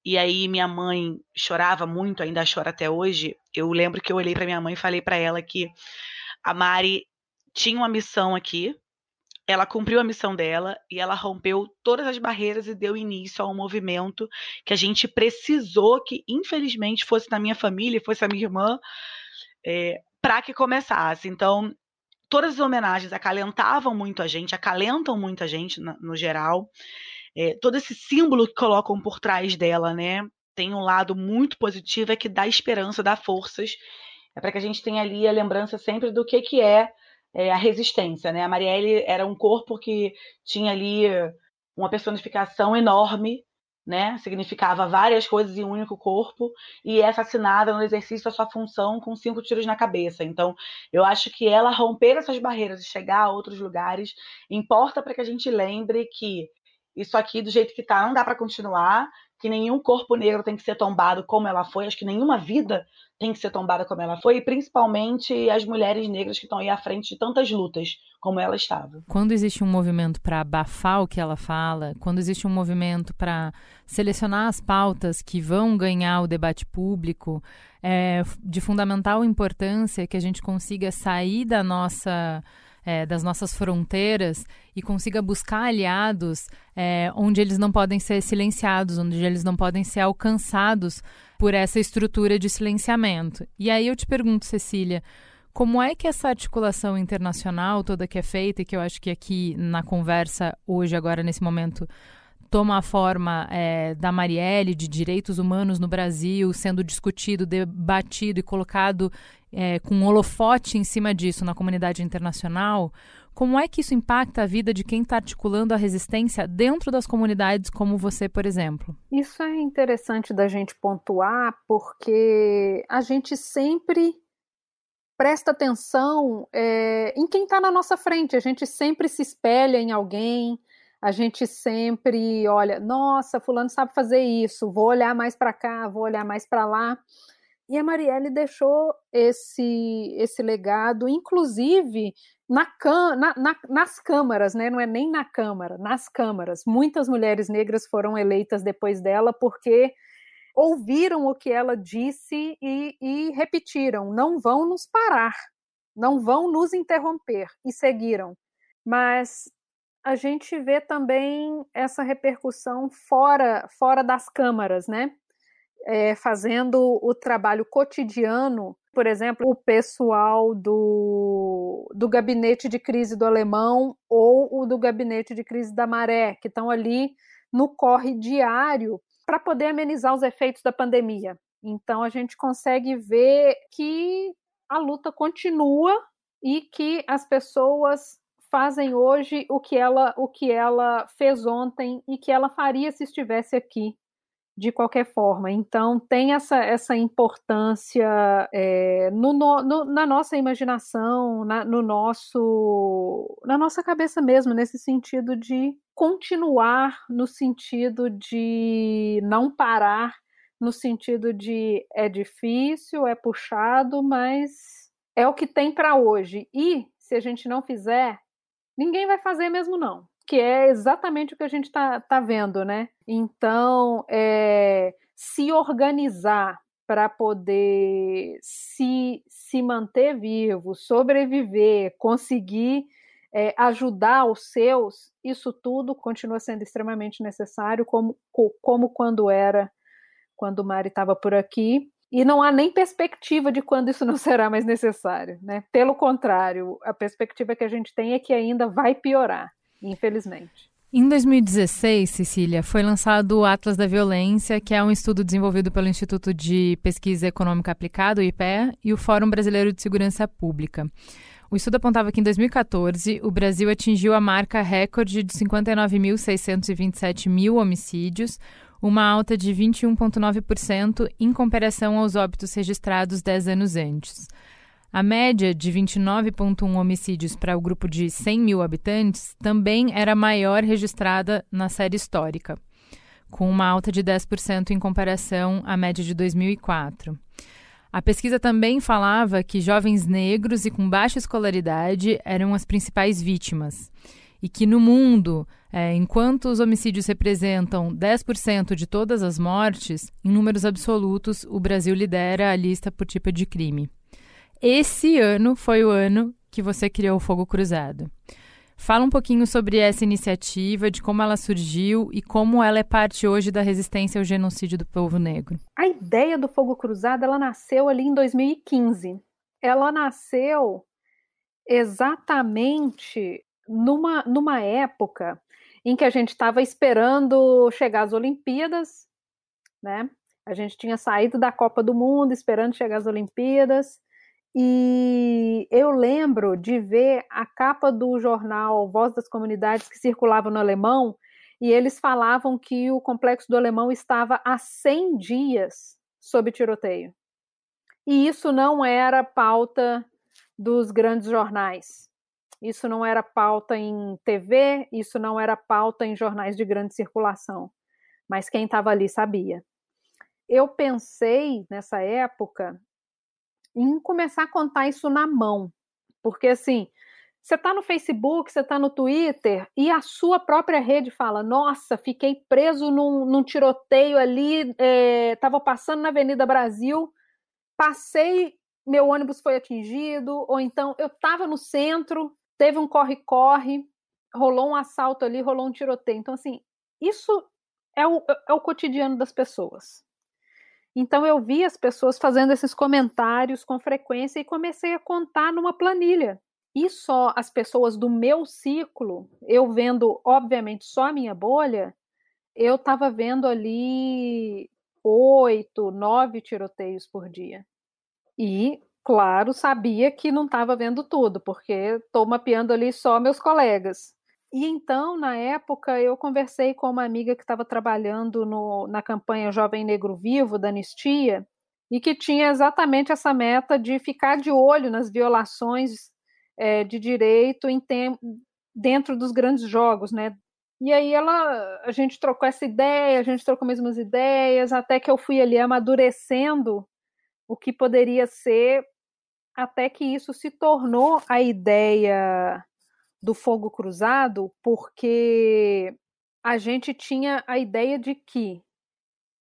e aí minha mãe chorava muito, ainda chora até hoje, eu lembro que eu olhei para minha mãe e falei para ela que a Mari tinha uma missão aqui, ela cumpriu a missão dela e ela rompeu todas as barreiras e deu início a um movimento que a gente precisou que, infelizmente, fosse na minha família, fosse a minha irmã, é, para que começasse. Então, todas as homenagens acalentavam muito a gente, acalentam muito a gente no, no geral. É, todo esse símbolo que colocam por trás dela, né? Tem um lado muito positivo, é que dá esperança, dá forças é para que a gente tenha ali a lembrança sempre do que, que é, é, a resistência. Né? A Marielle era um corpo que tinha ali uma personificação enorme, né? significava várias coisas em um único corpo, e é assassinada no exercício da sua função com cinco tiros na cabeça. Então, eu acho que ela romper essas barreiras e chegar a outros lugares importa para que a gente lembre que isso aqui, do jeito que está, não dá para continuar, que nenhum corpo negro tem que ser tombado como ela foi, acho que nenhuma vida tem que ser tombada como ela foi, e principalmente as mulheres negras que estão aí à frente de tantas lutas como ela estava. Quando existe um movimento para abafar o que ela fala, quando existe um movimento para selecionar as pautas que vão ganhar o debate público, é de fundamental importância que a gente consiga sair da nossa é, das nossas fronteiras e consiga buscar aliados é, onde eles não podem ser silenciados, onde eles não podem ser alcançados por essa estrutura de silenciamento. E aí eu te pergunto, Cecília, como é que essa articulação internacional toda que é feita, e que eu acho que aqui na conversa hoje, agora nesse momento, toma a forma é, da Marielle, de direitos humanos no Brasil, sendo discutido, debatido e colocado é, com um holofote em cima disso na comunidade internacional, como é que isso impacta a vida de quem está articulando a resistência dentro das comunidades, como você, por exemplo? Isso é interessante da gente pontuar, porque a gente sempre presta atenção é, em quem está na nossa frente, a gente sempre se espelha em alguém, a gente sempre olha, nossa, fulano sabe fazer isso, vou olhar mais para cá, vou olhar mais para lá. E a Marielle deixou esse, esse legado, inclusive na, na, na, nas câmaras, né? não é nem na Câmara, nas câmaras. Muitas mulheres negras foram eleitas depois dela porque ouviram o que ela disse e, e repetiram: não vão nos parar, não vão nos interromper, e seguiram. Mas a gente vê também essa repercussão fora, fora das câmaras, né? É, fazendo o trabalho cotidiano, por exemplo, o pessoal do, do gabinete de crise do alemão ou o do gabinete de crise da maré, que estão ali no corre diário para poder amenizar os efeitos da pandemia. Então a gente consegue ver que a luta continua e que as pessoas fazem hoje o que ela o que ela fez ontem e que ela faria se estivesse aqui de qualquer forma. Então tem essa essa importância é, no, no, na nossa imaginação, na, no nosso na nossa cabeça mesmo nesse sentido de continuar, no sentido de não parar, no sentido de é difícil, é puxado, mas é o que tem para hoje. E se a gente não fizer, ninguém vai fazer mesmo não. Que é exatamente o que a gente está tá vendo, né? Então, é, se organizar para poder se, se manter vivo, sobreviver, conseguir é, ajudar os seus, isso tudo continua sendo extremamente necessário, como, como quando era, quando o Mari estava por aqui. E não há nem perspectiva de quando isso (laughs) não será mais necessário. Né? Pelo contrário, a perspectiva que a gente tem é que ainda vai piorar, infelizmente. Em 2016, Cecília, foi lançado o Atlas da Violência, que é um estudo desenvolvido pelo Instituto de Pesquisa Econômica Aplicada, o IPE, e o Fórum Brasileiro de Segurança Pública. O estudo apontava que em 2014 o Brasil atingiu a marca recorde de 59.627 mil homicídios, uma alta de 21,9% em comparação aos óbitos registrados 10 anos antes. A média de 29,1 homicídios para o grupo de 100 mil habitantes também era maior registrada na série histórica, com uma alta de 10% em comparação à média de 2004. A pesquisa também falava que jovens negros e com baixa escolaridade eram as principais vítimas e que no mundo, é, enquanto os homicídios representam 10% de todas as mortes, em números absolutos, o Brasil lidera a lista por tipo de crime. Esse ano foi o ano que você criou o Fogo Cruzado. Fala um pouquinho sobre essa iniciativa, de como ela surgiu e como ela é parte hoje da resistência ao genocídio do povo negro. A ideia do Fogo Cruzado, ela nasceu ali em 2015. Ela nasceu exatamente numa, numa época em que a gente estava esperando chegar as Olimpíadas, né? A gente tinha saído da Copa do Mundo, esperando chegar as Olimpíadas, e eu lembro de ver a capa do jornal Voz das Comunidades que circulava no alemão, e eles falavam que o complexo do alemão estava há 100 dias sob tiroteio. E isso não era pauta dos grandes jornais. Isso não era pauta em TV, isso não era pauta em jornais de grande circulação, mas quem estava ali sabia. Eu pensei nessa época em começar a contar isso na mão, porque assim, você está no Facebook, você está no Twitter e a sua própria rede fala: Nossa, fiquei preso num, num tiroteio ali, estava é, passando na Avenida Brasil, passei, meu ônibus foi atingido, ou então eu estava no centro, teve um corre-corre, rolou um assalto ali, rolou um tiroteio. Então, assim, isso é o, é o cotidiano das pessoas. Então, eu vi as pessoas fazendo esses comentários com frequência e comecei a contar numa planilha. E só as pessoas do meu ciclo, eu vendo, obviamente, só a minha bolha, eu estava vendo ali oito, nove tiroteios por dia. E claro, sabia que não estava vendo tudo, porque estou mapeando ali só meus colegas. E então, na época, eu conversei com uma amiga que estava trabalhando no, na campanha Jovem Negro Vivo da Anistia e que tinha exatamente essa meta de ficar de olho nas violações é, de direito em tem, dentro dos grandes jogos, né? E aí ela, a gente trocou essa ideia, a gente trocou mesmas ideias, até que eu fui ali amadurecendo o que poderia ser até que isso se tornou a ideia do fogo cruzado, porque a gente tinha a ideia de que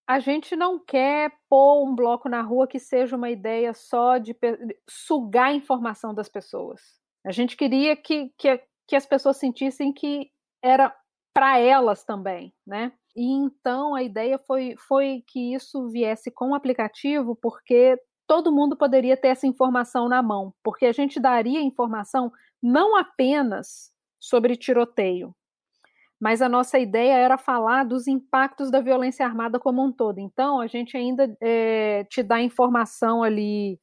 a gente não quer pôr um bloco na rua que seja uma ideia só de sugar a informação das pessoas. A gente queria que, que, que as pessoas sentissem que era para elas também, né? e então a ideia foi, foi que isso viesse com o aplicativo, porque todo mundo poderia ter essa informação na mão, porque a gente daria informação não apenas sobre tiroteio, mas a nossa ideia era falar dos impactos da violência armada como um todo. Então, a gente ainda é, te dá informação ali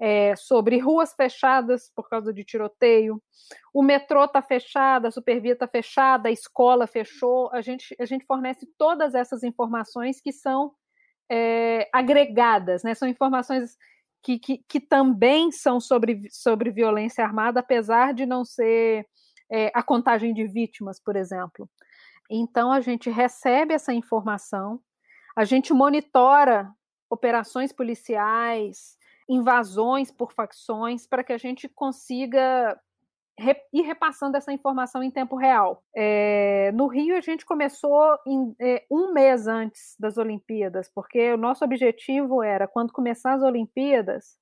é, sobre ruas fechadas por causa de tiroteio, o metrô está fechado, a supervia está fechada, a escola fechou. A gente, a gente fornece todas essas informações que são é, agregadas, né? São informações que, que, que, também são sobre, sobre violência armada, apesar de não ser é, a contagem de vítimas, por exemplo. Então, a gente recebe essa informação, a gente monitora operações policiais, invasões por facções, para que a gente consiga ir repassando essa informação em tempo real. É, no Rio, a gente começou em, é, um mês antes das Olimpíadas, porque o nosso objetivo era, quando começar as Olimpíadas,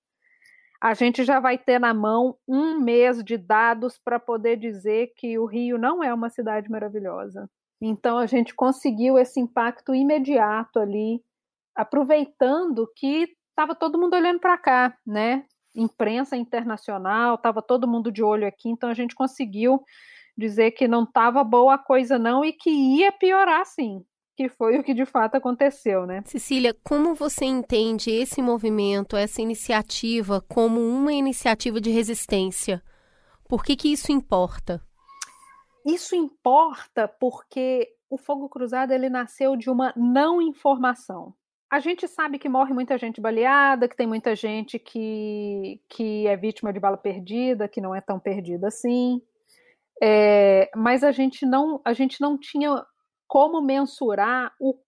a gente já vai ter na mão um mês de dados para poder dizer que o Rio não é uma cidade maravilhosa. Então, a gente conseguiu esse impacto imediato ali, aproveitando que estava todo mundo olhando para cá, né? Imprensa internacional, estava todo mundo de olho aqui, então a gente conseguiu dizer que não estava boa a coisa não e que ia piorar sim, que foi (laughs) o que de fato aconteceu, né? Cecília, como você entende esse movimento, essa iniciativa como uma iniciativa de resistência? Por que que isso importa? Isso importa porque o fogo cruzado ele nasceu de uma não informação a gente sabe que morre muita gente baleada, que tem muita gente que, que é vítima de bala perdida, que não é tão perdida assim. É, mas a gente não a gente não tinha como mensurar o,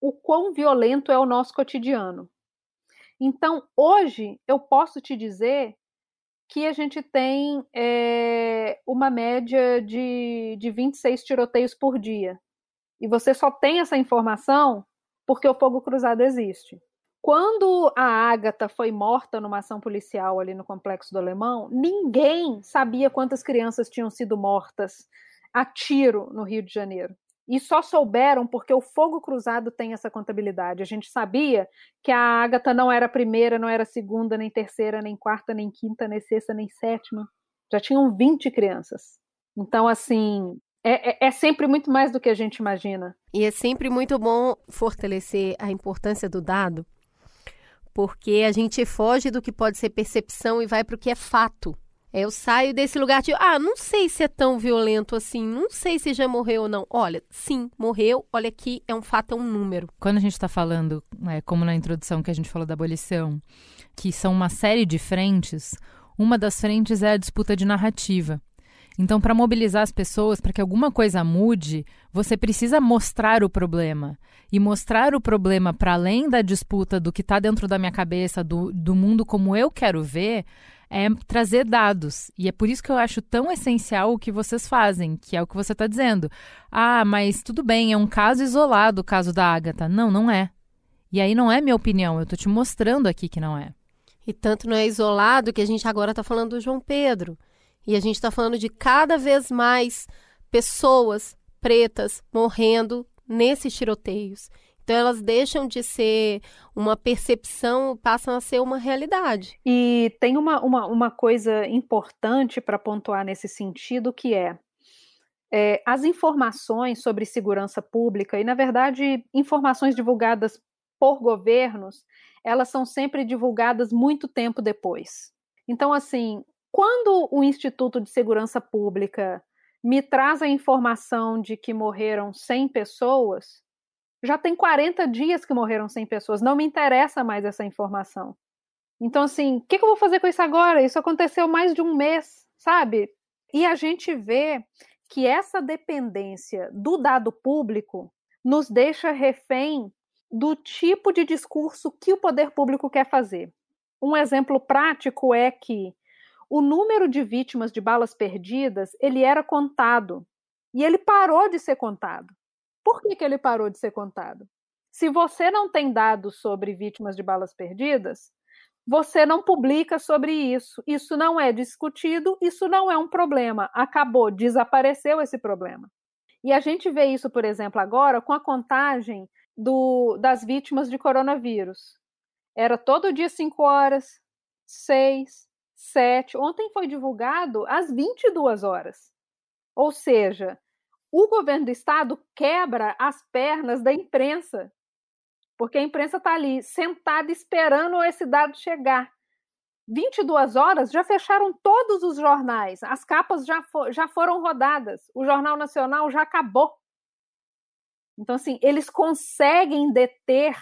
o quão violento é o nosso cotidiano. Então, hoje, eu posso te dizer que a gente tem é, uma média de, de 26 tiroteios por dia. E você só tem essa informação porque o fogo cruzado existe. Quando a Ágata foi morta numa ação policial ali no Complexo do Alemão, ninguém sabia quantas crianças tinham sido mortas a tiro no Rio de Janeiro. E só souberam porque o fogo cruzado tem essa contabilidade. A gente sabia que a Ágata não era primeira, não era segunda, nem terceira, nem quarta, nem quinta, nem sexta, nem sétima. Já tinham 20 crianças. Então, assim, é, é, é, sempre muito mais do que a gente imagina. E é sempre muito bom fortalecer a importância do dado, porque a gente foge do que pode ser percepção e vai para o que é fato. É, eu saio desse lugar de, ah, não sei se é tão violento assim, não sei se já morreu ou não. Olha, sim, morreu, olha aqui, é um fato, é um número. Quando a gente está falando, é, como na introdução que a gente falou da abolição, que são uma série de frentes, uma das frentes é a disputa de narrativa. Então, para mobilizar as pessoas, para que alguma coisa mude, você precisa mostrar o problema. E mostrar o problema para além da disputa do que está dentro da minha cabeça, do, do mundo como eu quero ver, é trazer dados. E é por isso que eu acho tão essencial o que vocês fazem, que é o que você está dizendo. Ah, mas tudo bem, é um caso isolado o caso da Agatha. Não, não é. E aí não é minha opinião, eu estou te mostrando aqui que não é. E tanto não é isolado que a gente agora está falando do João Pedro. E a gente está falando de cada vez mais pessoas pretas morrendo nesses tiroteios. Então elas deixam de ser uma percepção, passam a ser uma realidade. E tem uma, uma, uma coisa importante para pontuar nesse sentido que é, é as informações sobre segurança pública, e na verdade informações divulgadas por governos, elas são sempre divulgadas muito tempo depois. Então, assim, quando o Instituto de Segurança Pública me traz a informação de que morreram 100 pessoas, já tem 40 dias que morreram 100 pessoas, não me interessa mais essa informação. Então, assim, o que, que eu vou fazer com isso agora? Isso aconteceu mais de um mês, sabe? E a gente vê que essa dependência do dado público nos deixa refém do tipo de discurso que o poder público quer fazer. Um exemplo prático é que o número de vítimas de balas perdidas ele era contado e ele parou de ser contado. Por que, que ele parou de ser contado? Se você não tem dados sobre vítimas de balas perdidas, você não publica sobre isso. Isso não é discutido, isso não é um problema. Acabou, desapareceu esse problema. E a gente vê isso, por exemplo, agora com a contagem do, das vítimas de coronavírus. Era todo dia 5 horas, 6, 7. Ontem foi divulgado às 22 horas. Ou seja, o governo do estado quebra as pernas da imprensa, porque a imprensa está ali sentada esperando esse dado chegar. 22 horas já fecharam todos os jornais, as capas já, for, já foram rodadas, o Jornal Nacional já acabou. Então, assim, eles conseguem deter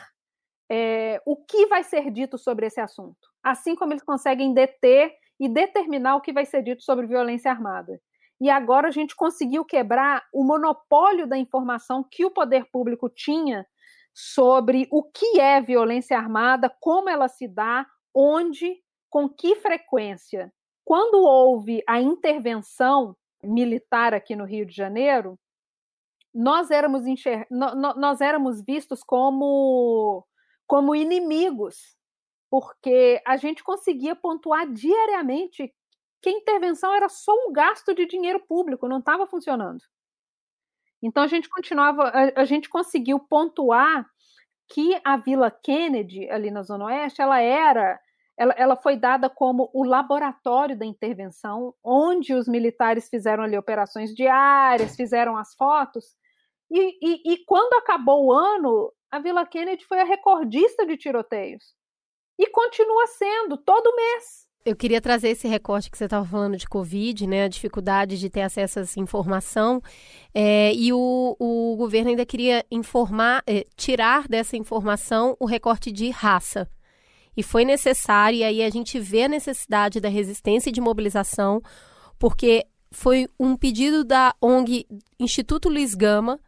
é, o que vai ser dito sobre esse assunto, assim como eles conseguem deter e determinar o que vai ser dito sobre violência armada. E agora a gente conseguiu quebrar o monopólio da informação que o poder público tinha sobre o que é violência armada, como ela se dá, onde, com que frequência. Quando houve a intervenção militar aqui no Rio de Janeiro, nós éramos, enxer... nós éramos vistos como, como inimigos, porque a gente conseguia pontuar diariamente que a intervenção era só um gasto de dinheiro público, não estava funcionando. Então a gente continuava, a, a, gente conseguiu pontuar que a Vila Kennedy, ali na Zona Oeste, ela era, ela, ela foi dada como o laboratório da intervenção, onde os militares fizeram ali operações diárias, fizeram as fotos, e, e, e quando acabou o ano, a Vila Kennedy foi a recordista de tiroteios. E continua sendo, todo mês. Eu queria trazer esse recorte que você estava falando de Covid, né, a dificuldade de ter acesso a essa informação, é, e o, o governo ainda queria informar, é, tirar dessa informação o recorte de raça. E foi necessário, e aí a gente vê a necessidade da resistência e de mobilização, porque foi um pedido da ONG Instituto Luiz Gama,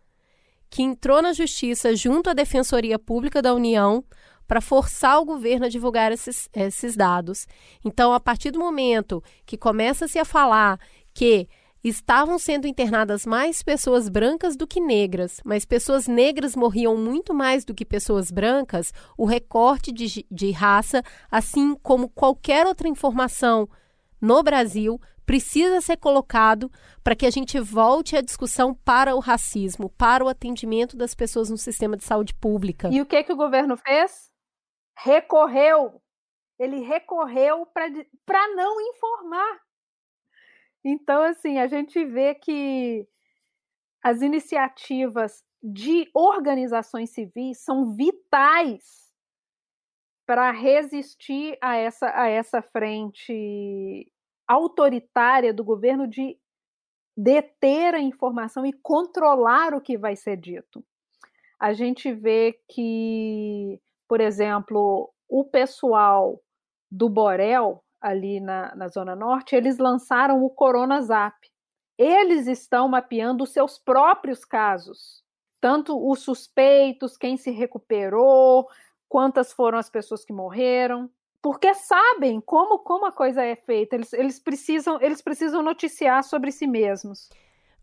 que entrou na justiça junto à Defensoria Pública da União para forçar o governo a divulgar esses, esses dados. Então, a partir do momento que começa-se a falar que estavam sendo internadas mais pessoas brancas do que negras, mas pessoas negras morriam muito mais do que pessoas brancas, o recorte de, de raça, assim como qualquer outra informação no Brasil, precisa ser colocado para que a gente volte a discussão para o racismo, para o atendimento das pessoas no sistema de saúde pública. E o que, que o governo fez? recorreu, ele recorreu para não informar. Então, assim, a gente vê que as iniciativas de organizações civis são vitais para resistir a essa, a essa frente autoritária do governo de deter a informação e controlar o que vai ser dito. A gente vê que por exemplo, o pessoal do Borel, ali na, na Zona Norte, eles lançaram o Corona Zap. Eles estão mapeando os seus próprios casos, tanto os suspeitos, quem se recuperou, quantas foram as pessoas que morreram, porque sabem como, como a coisa é feita. Eles, eles, precisam, eles precisam noticiar sobre si mesmos.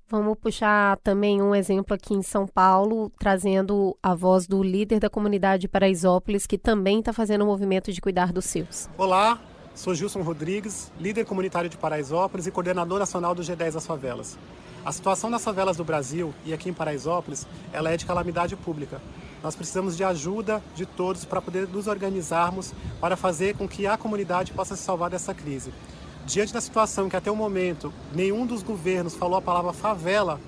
Vamos puxar também um exemplo aqui em São Paulo, trazendo a voz do líder da comunidade Paraisópolis, que também está fazendo o um movimento de cuidar dos seus. Olá, sou Gilson Rodrigues, líder comunitário de Paraisópolis e coordenador nacional do G10 das Favelas. A situação das favelas do Brasil e aqui em Paraisópolis, ela é de calamidade pública. Nós precisamos de ajuda de todos para poder nos organizarmos para fazer com que a comunidade possa se salvar dessa crise diante da situação que até o momento nenhum dos governos falou a palavra favela,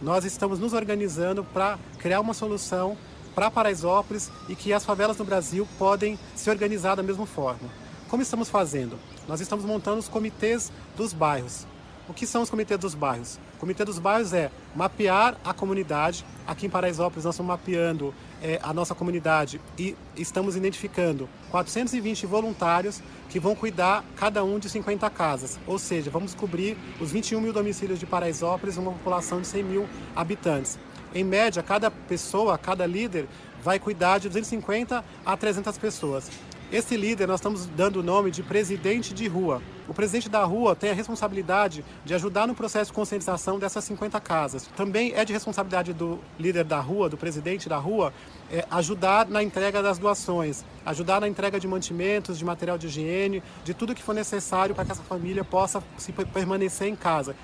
nós estamos nos organizando para criar uma solução para Paraisópolis e que as favelas no Brasil podem se organizar da mesma forma. Como estamos fazendo? Nós estamos montando os comitês dos bairros. O que são os comitês dos bairros? O comitê dos bairros é mapear a comunidade. Aqui em Paraisópolis nós estamos mapeando é, a nossa comunidade e estamos identificando 420 voluntários que vão cuidar cada um de 50 casas. Ou seja, vamos cobrir os 21 mil domicílios de Paraisópolis, uma população de 100 mil habitantes. Em média, cada pessoa, cada líder vai cuidar de 250 a 300 pessoas. Esse líder nós estamos dando o nome de presidente de rua. O presidente da rua tem a responsabilidade de ajudar no processo de conscientização dessas 50 casas. Também é de responsabilidade do líder da rua, do presidente da rua, é, ajudar na entrega das doações, ajudar na entrega de mantimentos, de material de higiene, de tudo que for necessário para que essa família possa se permanecer em casa.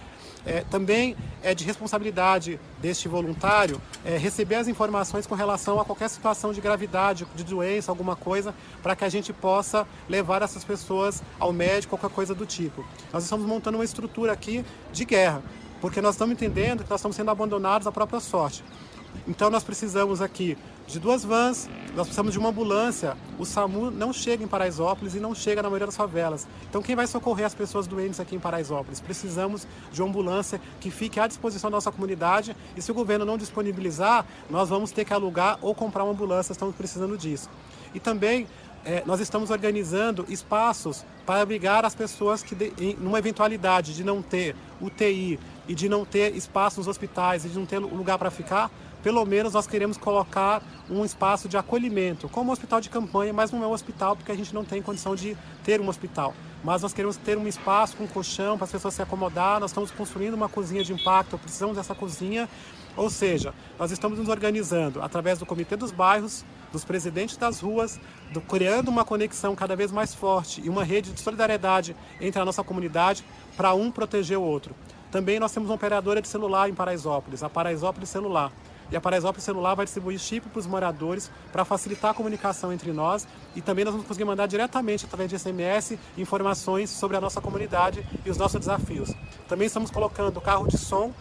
É, também é de responsabilidade deste voluntário é, receber as informações com relação a qualquer situação de gravidade, de doença, alguma coisa, para que a gente possa levar essas pessoas ao médico, qualquer coisa do tipo. Nós estamos montando uma estrutura aqui de guerra, porque nós estamos entendendo que nós estamos sendo abandonados à própria sorte. Então nós precisamos aqui de duas vans, nós precisamos de uma ambulância. O SAMU não chega em Paraisópolis e não chega na maioria das favelas. Então quem vai socorrer as pessoas doentes aqui em Paraisópolis? Precisamos de uma ambulância que fique à disposição da nossa comunidade e se o governo não disponibilizar, nós vamos ter que alugar ou comprar uma ambulância, estamos precisando disso. E também é, nós estamos organizando espaços para abrigar as pessoas que, de, em, numa eventualidade de não ter UTI e de não ter espaço nos hospitais e de não ter lugar para ficar, pelo menos nós queremos colocar um espaço de acolhimento, como um hospital de campanha, mas não é um hospital porque a gente não tem condição de ter um hospital. Mas nós queremos ter um espaço com colchão para as pessoas se acomodar. Nós estamos construindo uma cozinha de impacto, precisamos dessa cozinha. Ou seja, nós estamos nos organizando através do Comitê dos Bairros, dos presidentes das ruas, do, criando uma conexão cada vez mais forte e uma rede de solidariedade entre a nossa comunidade para um proteger o outro. Também nós temos uma operadora de celular em Paraisópolis, a Paraisópolis Celular. E a Paraisópolis Celular vai distribuir chip para os moradores para facilitar a comunicação entre nós e também nós vamos conseguir mandar diretamente através de SMS informações sobre a nossa comunidade e os nossos desafios. Também estamos colocando carro de som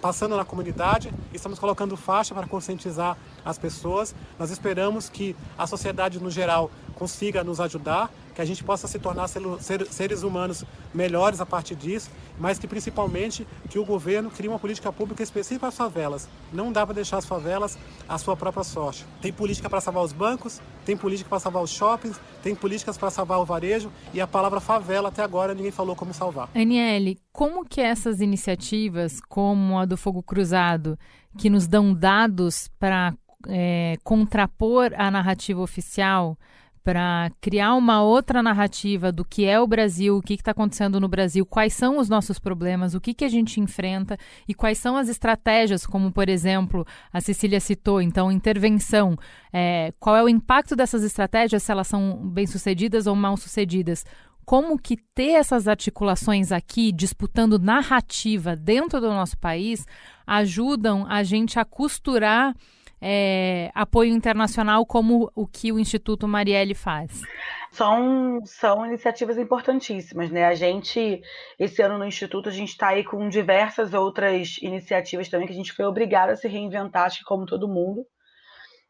passando na comunidade, estamos colocando faixa para conscientizar as pessoas. Nós esperamos que a sociedade no geral consiga nos ajudar que a gente possa se tornar seres humanos melhores a partir disso, mas que principalmente que o governo crie uma política pública específica para as favelas. Não dá para deixar as favelas à sua própria sorte. Tem política para salvar os bancos, tem política para salvar os shoppings, tem políticas para salvar o varejo e a palavra favela até agora ninguém falou como salvar. Aniele, como que essas iniciativas, como a do Fogo Cruzado, que nos dão dados para é, contrapor a narrativa oficial, para criar uma outra narrativa do que é o Brasil, o que está acontecendo no Brasil, quais são os nossos problemas, o que, que a gente enfrenta e quais são as estratégias, como, por exemplo, a Cecília citou, então, intervenção. É, qual é o impacto dessas estratégias, se elas são bem-sucedidas ou mal-sucedidas? Como que ter essas articulações aqui, disputando narrativa dentro do nosso país, ajudam a gente a costurar é, apoio internacional como o que o Instituto Marielle faz? São, são iniciativas importantíssimas, né? A gente, esse ano no Instituto, a gente está aí com diversas outras iniciativas também que a gente foi obrigado a se reinventar, acho que como todo mundo.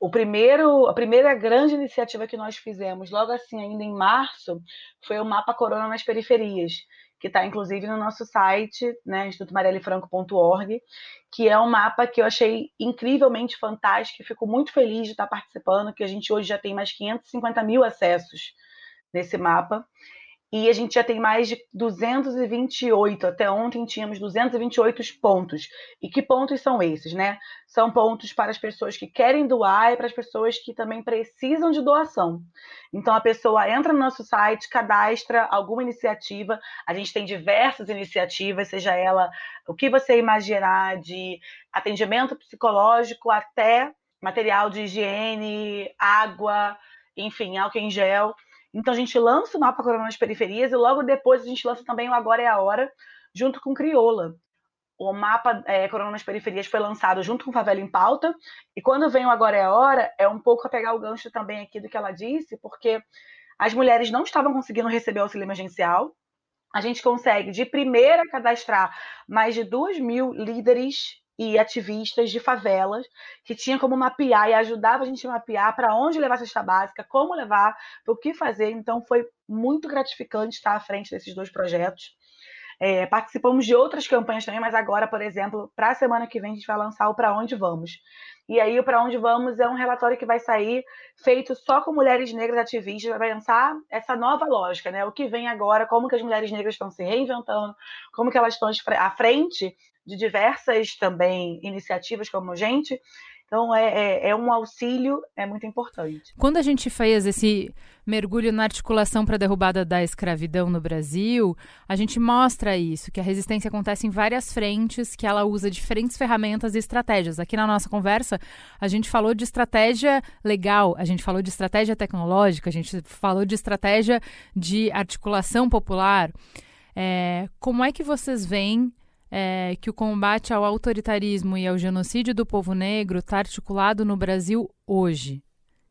O primeiro, a primeira grande iniciativa que nós fizemos, logo assim, ainda em março, foi o Mapa Corona nas Periferias, que está inclusive no nosso site, né, institutomarielefranco.org, que é um mapa que eu achei incrivelmente fantástico fico muito feliz de estar participando, que a gente hoje já tem mais 550 mil acessos nesse mapa e a gente já tem mais de 228. Até ontem tínhamos 228 pontos. E que pontos são esses, né? São pontos para as pessoas que querem doar e para as pessoas que também precisam de doação. Então a pessoa entra no nosso site, cadastra alguma iniciativa. A gente tem diversas iniciativas, seja ela o que você imaginar de atendimento psicológico até material de higiene, água, enfim, álcool em gel. Então a gente lança o mapa Corona nas Periferias e logo depois a gente lança também o Agora é a Hora, junto com Crioula. O mapa é, nas Periferias foi lançado junto com Favela em Pauta, e quando vem o Agora é a Hora, é um pouco a pegar o gancho também aqui do que ela disse, porque as mulheres não estavam conseguindo receber auxílio emergencial. A gente consegue, de primeira, cadastrar mais de 2 mil líderes e ativistas de favelas que tinha como mapear e ajudava a gente a mapear para onde levar a cesta básica, como levar, o que fazer. Então foi muito gratificante estar à frente desses dois projetos. É, participamos de outras campanhas também, mas agora, por exemplo, para a semana que vem a gente vai lançar o Para Onde Vamos. E aí o Para Onde Vamos é um relatório que vai sair feito só com mulheres negras ativistas, vai pensar essa nova lógica, né? O que vem agora, como que as mulheres negras estão se reinventando, como que elas estão à frente de diversas também iniciativas como gente. Então é, é, é, um auxílio, é muito importante. Quando a gente fez esse mergulho na articulação para a derrubada da escravidão no Brasil, a gente mostra isso, que a resistência acontece em várias frentes, que ela usa diferentes ferramentas e estratégias. Aqui na nossa conversa, a gente falou de estratégia legal, a gente falou de estratégia tecnológica, a gente falou de estratégia de articulação popular. É, como é que vocês veem é, que o combate ao autoritarismo e ao genocídio do povo negro está articulado no Brasil hoje?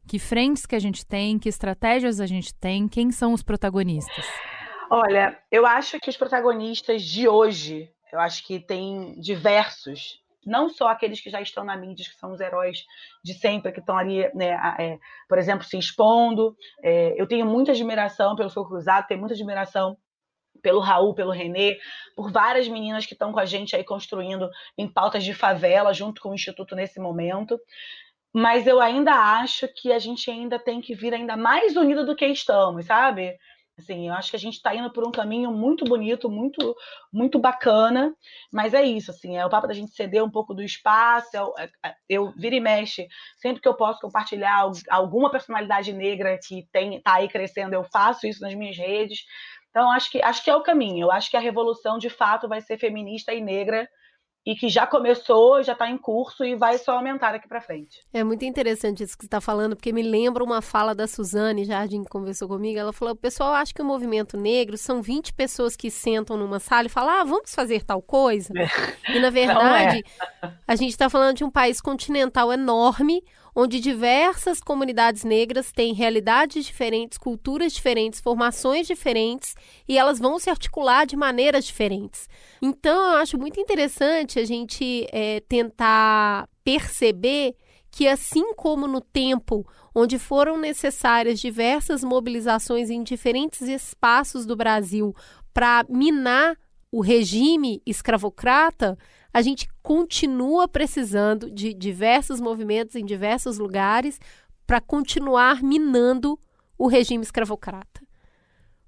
Que frentes que a gente tem, que estratégias a gente tem, quem são os protagonistas? Olha, eu acho que os protagonistas de hoje, eu acho que tem diversos, não só aqueles que já estão na mídia, que são os heróis de sempre, que estão ali, né, é, por exemplo, se expondo. É, eu tenho muita admiração pelo Fogo Cruzado, tenho muita admiração pelo Raul, pelo Renê, por várias meninas que estão com a gente aí construindo em pautas de favela, junto com o Instituto nesse momento. Mas eu ainda acho que a gente ainda tem que vir ainda mais unido do que estamos, sabe? Assim, eu acho que a gente está indo por um caminho muito bonito, muito muito bacana, mas é isso, assim, é o papo da gente ceder um pouco do espaço, eu, é é, eu vira e mexe, sempre que eu posso compartilhar alguma personalidade negra que tem tá aí crescendo, eu faço isso nas minhas redes, então, acho que, acho que é o caminho. Eu acho que a revolução, de fato, vai ser feminista e negra e que já começou, já está em curso e vai só aumentar daqui para frente. É muito interessante isso que você está falando, porque me lembra uma fala da Suzane Jardim, que conversou comigo. Ela falou: o pessoal acha que o movimento negro são 20 pessoas que sentam numa sala e falam, ah, vamos fazer tal coisa. É. E, na verdade, é. a gente está falando de um país continental enorme, onde diversas comunidades negras têm realidades diferentes, culturas diferentes, formações diferentes e elas vão se articular de maneiras diferentes. Então, eu acho muito interessante a gente é, tentar perceber que, assim como no tempo onde foram necessárias diversas mobilizações em diferentes espaços do Brasil para minar o regime escravocrata, a gente continua precisando de diversos movimentos em diversos lugares para continuar minando o regime escravocrata.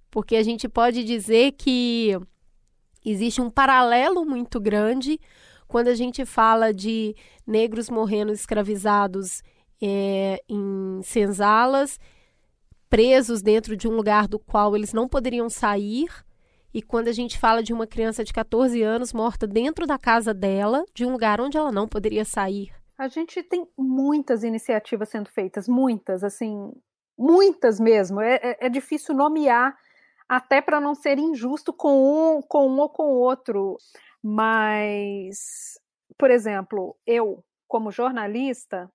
Porque a gente pode dizer que existe um paralelo muito grande quando a gente fala de negros morrendo escravizados é, em senzalas, presos dentro de um lugar do qual eles não poderiam sair e quando a gente fala de uma criança de 14 anos morta dentro da casa dela, de um lugar onde ela não poderia sair. A gente tem muitas iniciativas sendo feitas, muitas, assim, muitas mesmo. É, é, é difícil nomear, até para não ser injusto com um, com um ou com outro. Mas, por exemplo, eu, como jornalista,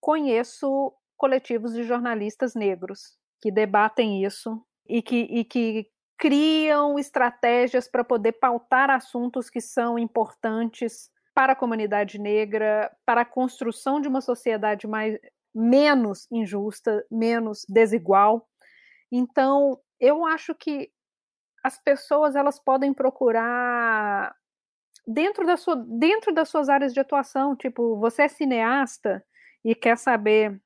conheço coletivos de jornalistas negros que debatem isso e que, e que criam estratégias para poder pautar assuntos que são importantes para a comunidade negra, para a construção de uma sociedade mais menos injusta, menos desigual. Então, eu acho que as pessoas elas podem procurar dentro da sua dentro das suas áreas de atuação, tipo, você é cineasta e quer saber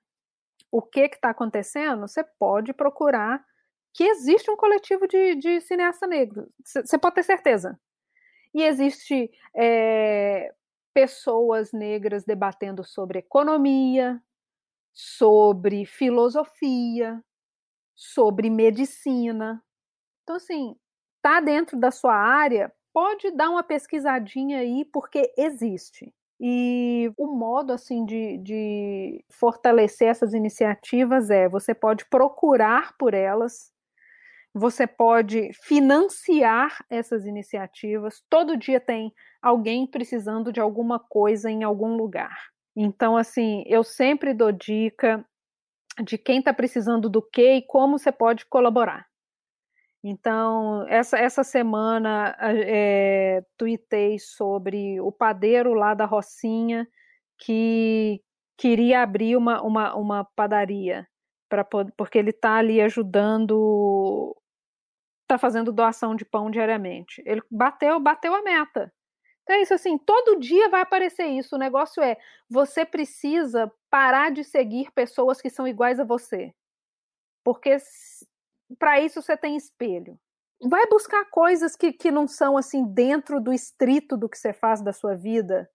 o que está acontecendo, você pode procurar que existe um coletivo de, de cineasta negro. Você pode ter certeza. E existe é, pessoas negras debatendo sobre economia, sobre filosofia, sobre medicina. Então, assim, tá dentro da sua área, pode dar uma pesquisadinha aí, porque existe. E o modo assim de, de fortalecer essas iniciativas é você pode procurar por elas, você pode financiar essas iniciativas. Todo dia tem alguém precisando de alguma coisa em algum lugar. Então, assim, eu sempre dou dica de quem está precisando do que e como você pode colaborar. Então, essa, essa semana é, tuitei sobre o padeiro lá da Rocinha que queria abrir uma, uma, uma padaria, pra, porque ele está ali ajudando está fazendo doação de pão diariamente. Ele bateu, bateu a meta. Então é isso assim, todo dia vai aparecer isso. O negócio é, você precisa parar de seguir pessoas que são iguais a você. Porque para isso você tem espelho. Vai buscar coisas que, que não são assim dentro do estrito do que você faz da sua vida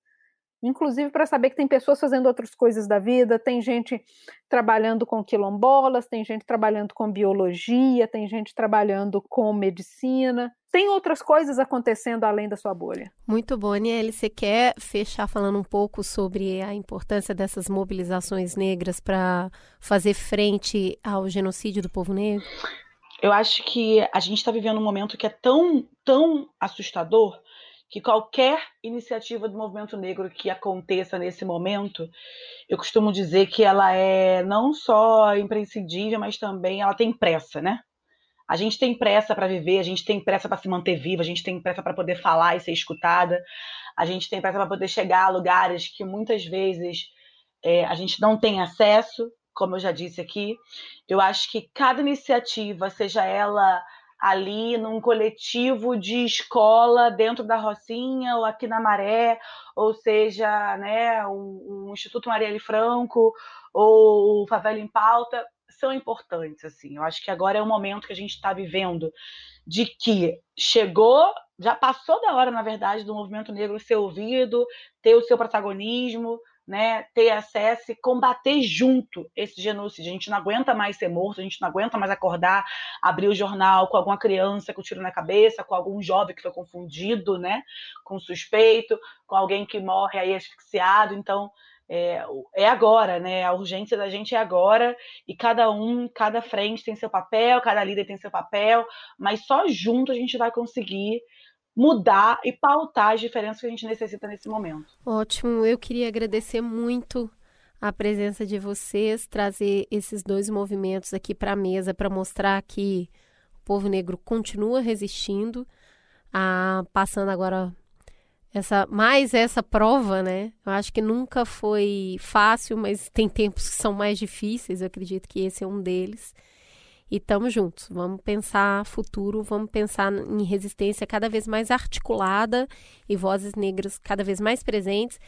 inclusive para saber que tem pessoas fazendo outras coisas da vida, tem gente trabalhando com quilombolas, tem gente trabalhando com biologia, tem gente trabalhando com medicina, tem outras coisas acontecendo além da sua bolha. Muito bom, Aniele. Você quer fechar falando um pouco sobre a importância dessas mobilizações negras para fazer frente ao genocídio do povo negro? Eu acho que a gente está vivendo um momento que é tão, tão assustador que qualquer iniciativa do movimento negro que aconteça nesse momento, eu costumo dizer que ela é não só imprescindível, mas também ela tem pressa, né? A gente tem pressa para viver, a gente tem pressa para se manter viva, a gente tem pressa para poder falar e ser escutada, a gente tem pressa para poder chegar a lugares que muitas vezes é, a gente não tem acesso, como eu já disse aqui. Eu acho que cada iniciativa, seja ela ali num coletivo de escola dentro da Rocinha ou aqui na Maré, ou seja, né, o, o Instituto Marielle Franco ou o Favela em Pauta, são importantes. assim. Eu acho que agora é o momento que a gente está vivendo de que chegou, já passou da hora, na verdade, do movimento negro ser ouvido, ter o seu protagonismo, né, ter acesso e combater junto esse genocídio. A gente não aguenta mais ser morto, a gente não aguenta mais acordar, abrir o jornal com alguma criança com tiro na cabeça, com algum jovem que foi confundido, né, com suspeito, com alguém que morre aí asfixiado. Então, é, é, agora, né? A urgência da gente é agora e cada um, cada frente tem seu papel, cada líder tem seu papel, mas só junto a gente vai conseguir mudar e pautar as diferenças que a gente necessita nesse momento. Ótimo, eu queria agradecer muito a presença de vocês, trazer esses dois movimentos aqui para a mesa para mostrar que o povo negro continua resistindo, a, passando agora essa mais essa prova, né? Eu acho que nunca foi fácil, mas tem tempos que são mais difíceis. Eu acredito que esse é um deles. E estamos juntos. Vamos pensar futuro, vamos pensar em resistência cada vez mais articulada e vozes negras cada vez mais presentes,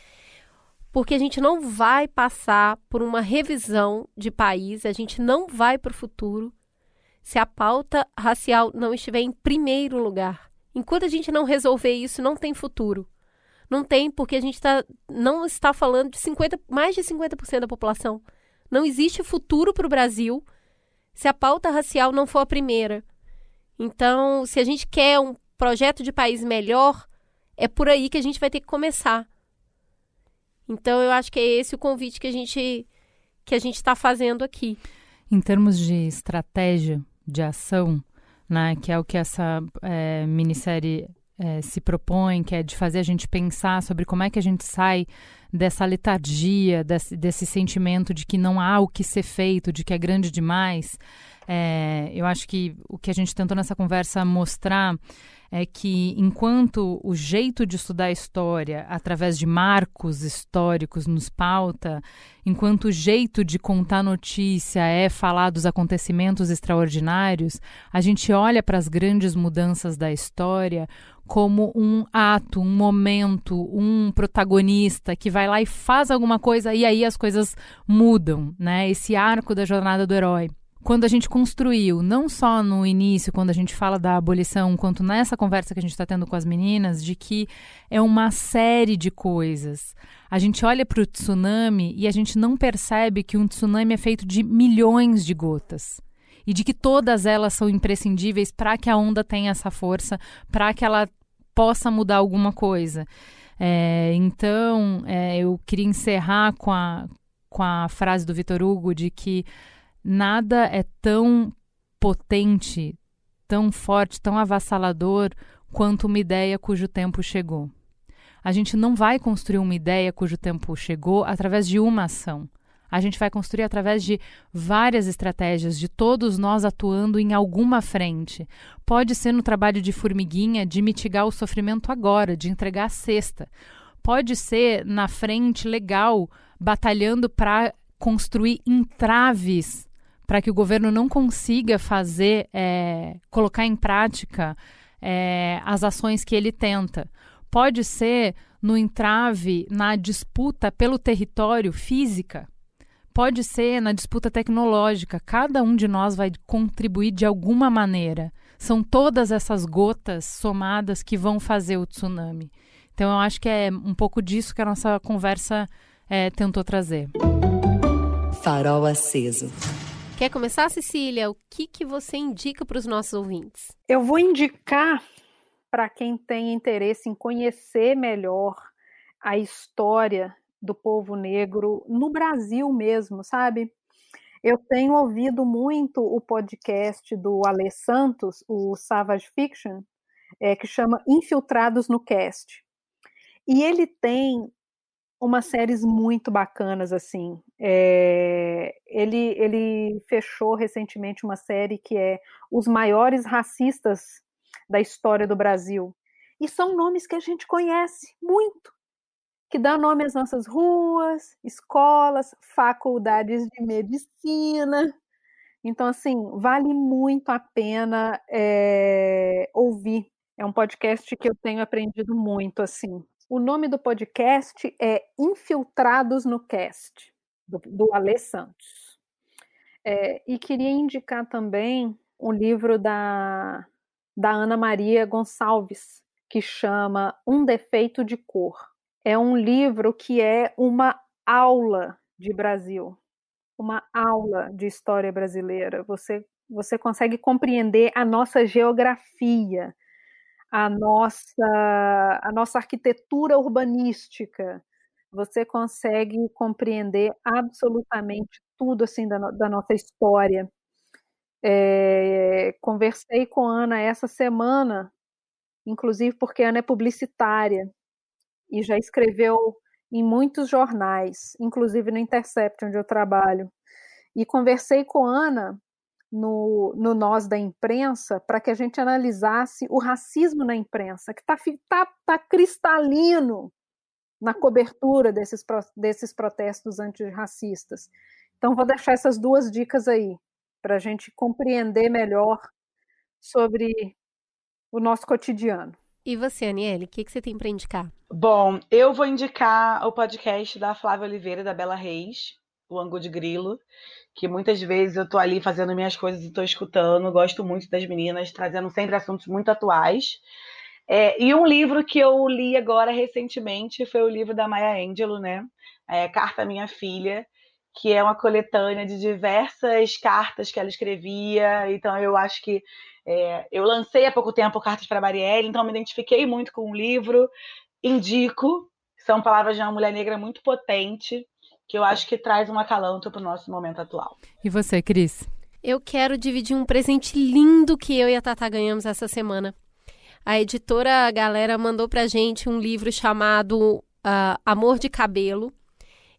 porque a gente não vai passar por uma revisão de país, a gente não vai para o futuro se a pauta racial não estiver em primeiro lugar. Enquanto a gente não resolver isso, não tem futuro. Não tem, porque a gente tá, não está falando de 50, mais de 50% da população. Não existe futuro para o Brasil se a pauta racial não for a primeira. Então, se a gente quer um projeto de país melhor, é por aí que a gente vai ter que começar. Então, eu acho que é esse o convite que a gente que a gente está fazendo aqui. Em termos de estratégia de ação, né, que é o que essa é, minissérie é, se propõe, que é de fazer a gente pensar sobre como é que a gente sai dessa letargia, desse, desse sentimento de que não há o que ser feito, de que é grande demais. É, eu acho que o que a gente tentou nessa conversa mostrar é que enquanto o jeito de estudar história através de marcos históricos nos pauta, enquanto o jeito de contar notícia é falar dos acontecimentos extraordinários, a gente olha para as grandes mudanças da história como um ato, um momento, um protagonista que vai lá e faz alguma coisa e aí as coisas mudam, né? Esse arco da jornada do herói quando a gente construiu, não só no início, quando a gente fala da abolição, quanto nessa conversa que a gente está tendo com as meninas, de que é uma série de coisas. A gente olha para o tsunami e a gente não percebe que um tsunami é feito de milhões de gotas. E de que todas elas são imprescindíveis para que a onda tenha essa força, para que ela possa mudar alguma coisa. É, então, é, eu queria encerrar com a, com a frase do Vitor Hugo de que Nada é tão potente, tão forte, tão avassalador quanto uma ideia cujo tempo chegou. A gente não vai construir uma ideia cujo tempo chegou através de uma ação. A gente vai construir através de várias estratégias, de todos nós atuando em alguma frente. Pode ser no trabalho de formiguinha, de mitigar o sofrimento agora, de entregar a cesta. Pode ser na frente legal, batalhando para construir entraves para que o governo não consiga fazer, é, colocar em prática é, as ações que ele tenta. Pode ser no entrave na disputa pelo território física, pode ser na disputa tecnológica. Cada um de nós vai contribuir de alguma maneira. São todas essas gotas somadas que vão fazer o tsunami. Então, eu acho que é um pouco disso que a nossa conversa é, tentou trazer. Farol aceso. Quer começar, Cecília? O que, que você indica para os nossos ouvintes? Eu vou indicar para quem tem interesse em conhecer melhor a história do povo negro no Brasil mesmo, sabe? Eu tenho ouvido muito o podcast do Ale Santos, o Savage Fiction, é, que chama Infiltrados no Cast. E ele tem umas séries muito bacanas, assim. É, ele, ele fechou recentemente uma série que é Os Maiores Racistas da História do Brasil. E são nomes que a gente conhece muito, que dá nome às nossas ruas, escolas, faculdades de medicina. Então, assim, vale muito a pena é, ouvir. É um podcast que eu tenho aprendido muito, assim. O nome do podcast é Infiltrados no Cast, do, do Alê Santos. É, e queria indicar também um livro da, da Ana Maria Gonçalves, que chama Um Defeito de Cor. É um livro que é uma aula de Brasil, uma aula de história brasileira. Você, você consegue compreender a nossa geografia, a nossa, a nossa arquitetura urbanística. Você consegue compreender absolutamente tudo assim da, da nossa história. É, conversei com Ana essa semana, inclusive porque Ana é publicitária e já escreveu em muitos jornais, inclusive no Intercept, onde eu trabalho. E conversei com Ana no, no Nós da Imprensa para que a gente analisasse o racismo na imprensa, que está tá, tá cristalino na cobertura desses, desses protestos antirracistas. Então, vou deixar essas duas dicas aí, para a gente compreender melhor sobre o nosso cotidiano. E você, Aniele, o que, que você tem para indicar? Bom, eu vou indicar o podcast da Flávia Oliveira e da Bela Reis, o Angu de Grilo, que muitas vezes eu tô ali fazendo minhas coisas e tô escutando, gosto muito das meninas, trazendo sempre assuntos muito atuais. É, e um livro que eu li agora recentemente foi o livro da Maya Angelou, né? É, Carta à Minha Filha, que é uma coletânea de diversas cartas que ela escrevia. Então eu acho que é, eu lancei há pouco tempo Cartas para Marielle, então me identifiquei muito com o livro. Indico, são palavras de uma mulher negra muito potente que eu acho que traz um acalanto para o nosso momento atual. E você, Cris? Eu quero dividir um presente lindo que eu e a Tata ganhamos essa semana. A editora Galera mandou pra gente um livro chamado uh, Amor de Cabelo.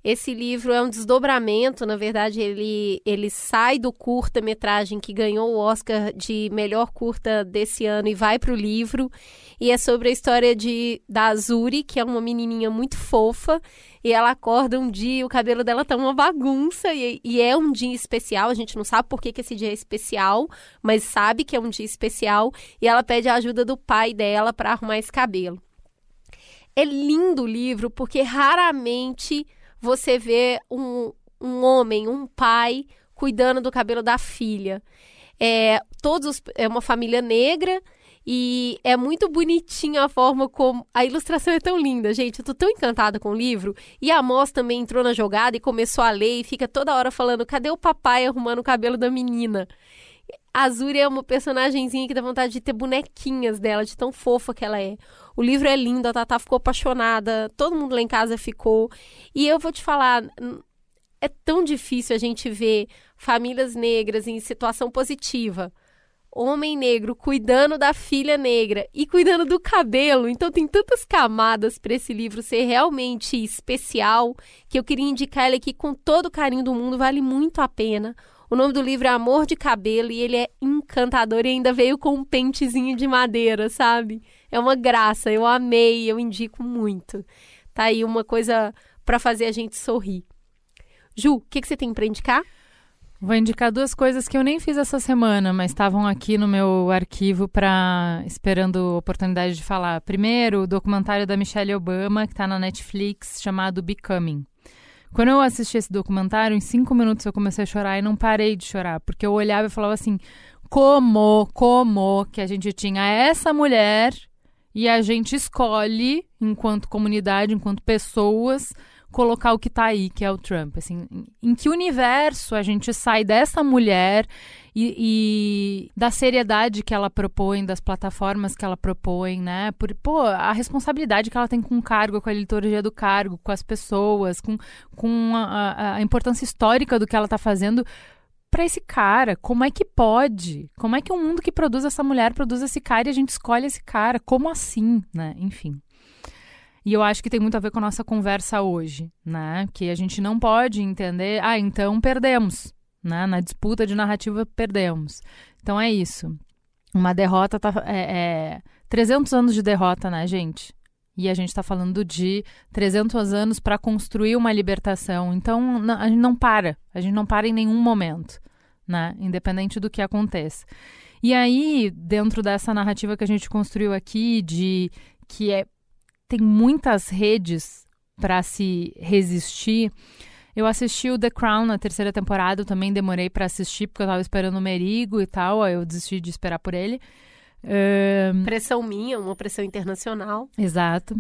Esse livro é um desdobramento, na verdade, ele, ele sai do curta-metragem que ganhou o Oscar de melhor curta desse ano e vai para o livro. E é sobre a história de, da Azuri, que é uma menininha muito fofa. E ela acorda um dia o cabelo dela tá uma bagunça. E, e é um dia especial. A gente não sabe por que, que esse dia é especial, mas sabe que é um dia especial. E ela pede a ajuda do pai dela para arrumar esse cabelo. É lindo o livro porque raramente você vê um, um homem, um pai, cuidando do cabelo da filha. É, todos é uma família negra e é muito bonitinha a forma como. A ilustração é tão linda, gente. Eu tô tão encantada com o livro. E a Moss também entrou na jogada e começou a ler e fica toda hora falando: cadê o papai arrumando o cabelo da menina? A Azuri é uma personagemzinha que dá vontade de ter bonequinhas dela, de tão fofa que ela é. O livro é lindo, a Tatá ficou apaixonada, todo mundo lá em casa ficou. E eu vou te falar, é tão difícil a gente ver famílias negras em situação positiva. Homem negro cuidando da filha negra e cuidando do cabelo. Então tem tantas camadas para esse livro ser realmente especial que eu queria indicar ele aqui com todo o carinho do mundo, vale muito a pena. O nome do livro é Amor de Cabelo e ele é encantador e ainda veio com um pentezinho de madeira, sabe? É uma graça, eu amei, eu indico muito. Tá aí uma coisa para fazer a gente sorrir. Ju, o que, que você tem para indicar? Vou indicar duas coisas que eu nem fiz essa semana, mas estavam aqui no meu arquivo para esperando oportunidade de falar. Primeiro, o documentário da Michelle Obama, que está na Netflix, chamado Becoming. Quando eu assisti esse documentário, em cinco minutos eu comecei a chorar e não parei de chorar, porque eu olhava e falava assim: como, como que a gente tinha essa mulher e a gente escolhe, enquanto comunidade, enquanto pessoas, colocar o que está aí, que é o Trump. Assim, em que universo a gente sai dessa mulher e, e, da seriedade que ela propõe, das plataformas que ela propõe, né? Por, pô, a responsabilidade que ela tem com o cargo, com a liturgia do cargo, com as pessoas, com, com a, a, importância histórica do que ela está fazendo para esse cara. Como é que pode? Como é que um mundo que produz essa mulher produz esse cara e a gente escolhe esse cara? Como assim, né? Enfim. E eu acho que tem muito a ver com a nossa conversa hoje, né? Que a gente não pode entender, ah, então perdemos, né? Na disputa de narrativa perdemos. Então é isso. Uma derrota tá é, é 300 anos de derrota, né, gente? E a gente está falando de 300 anos para construir uma libertação. Então, a gente não para. A gente não para em nenhum momento, né? Independente do que aconteça. E aí, dentro dessa narrativa que a gente construiu aqui, de que é tem muitas redes para se resistir. Eu assisti o The Crown na terceira temporada, eu também demorei para assistir porque eu tava esperando o Merigo e tal, aí eu desisti de esperar por ele. Um... Pressão minha, uma pressão internacional. Exato.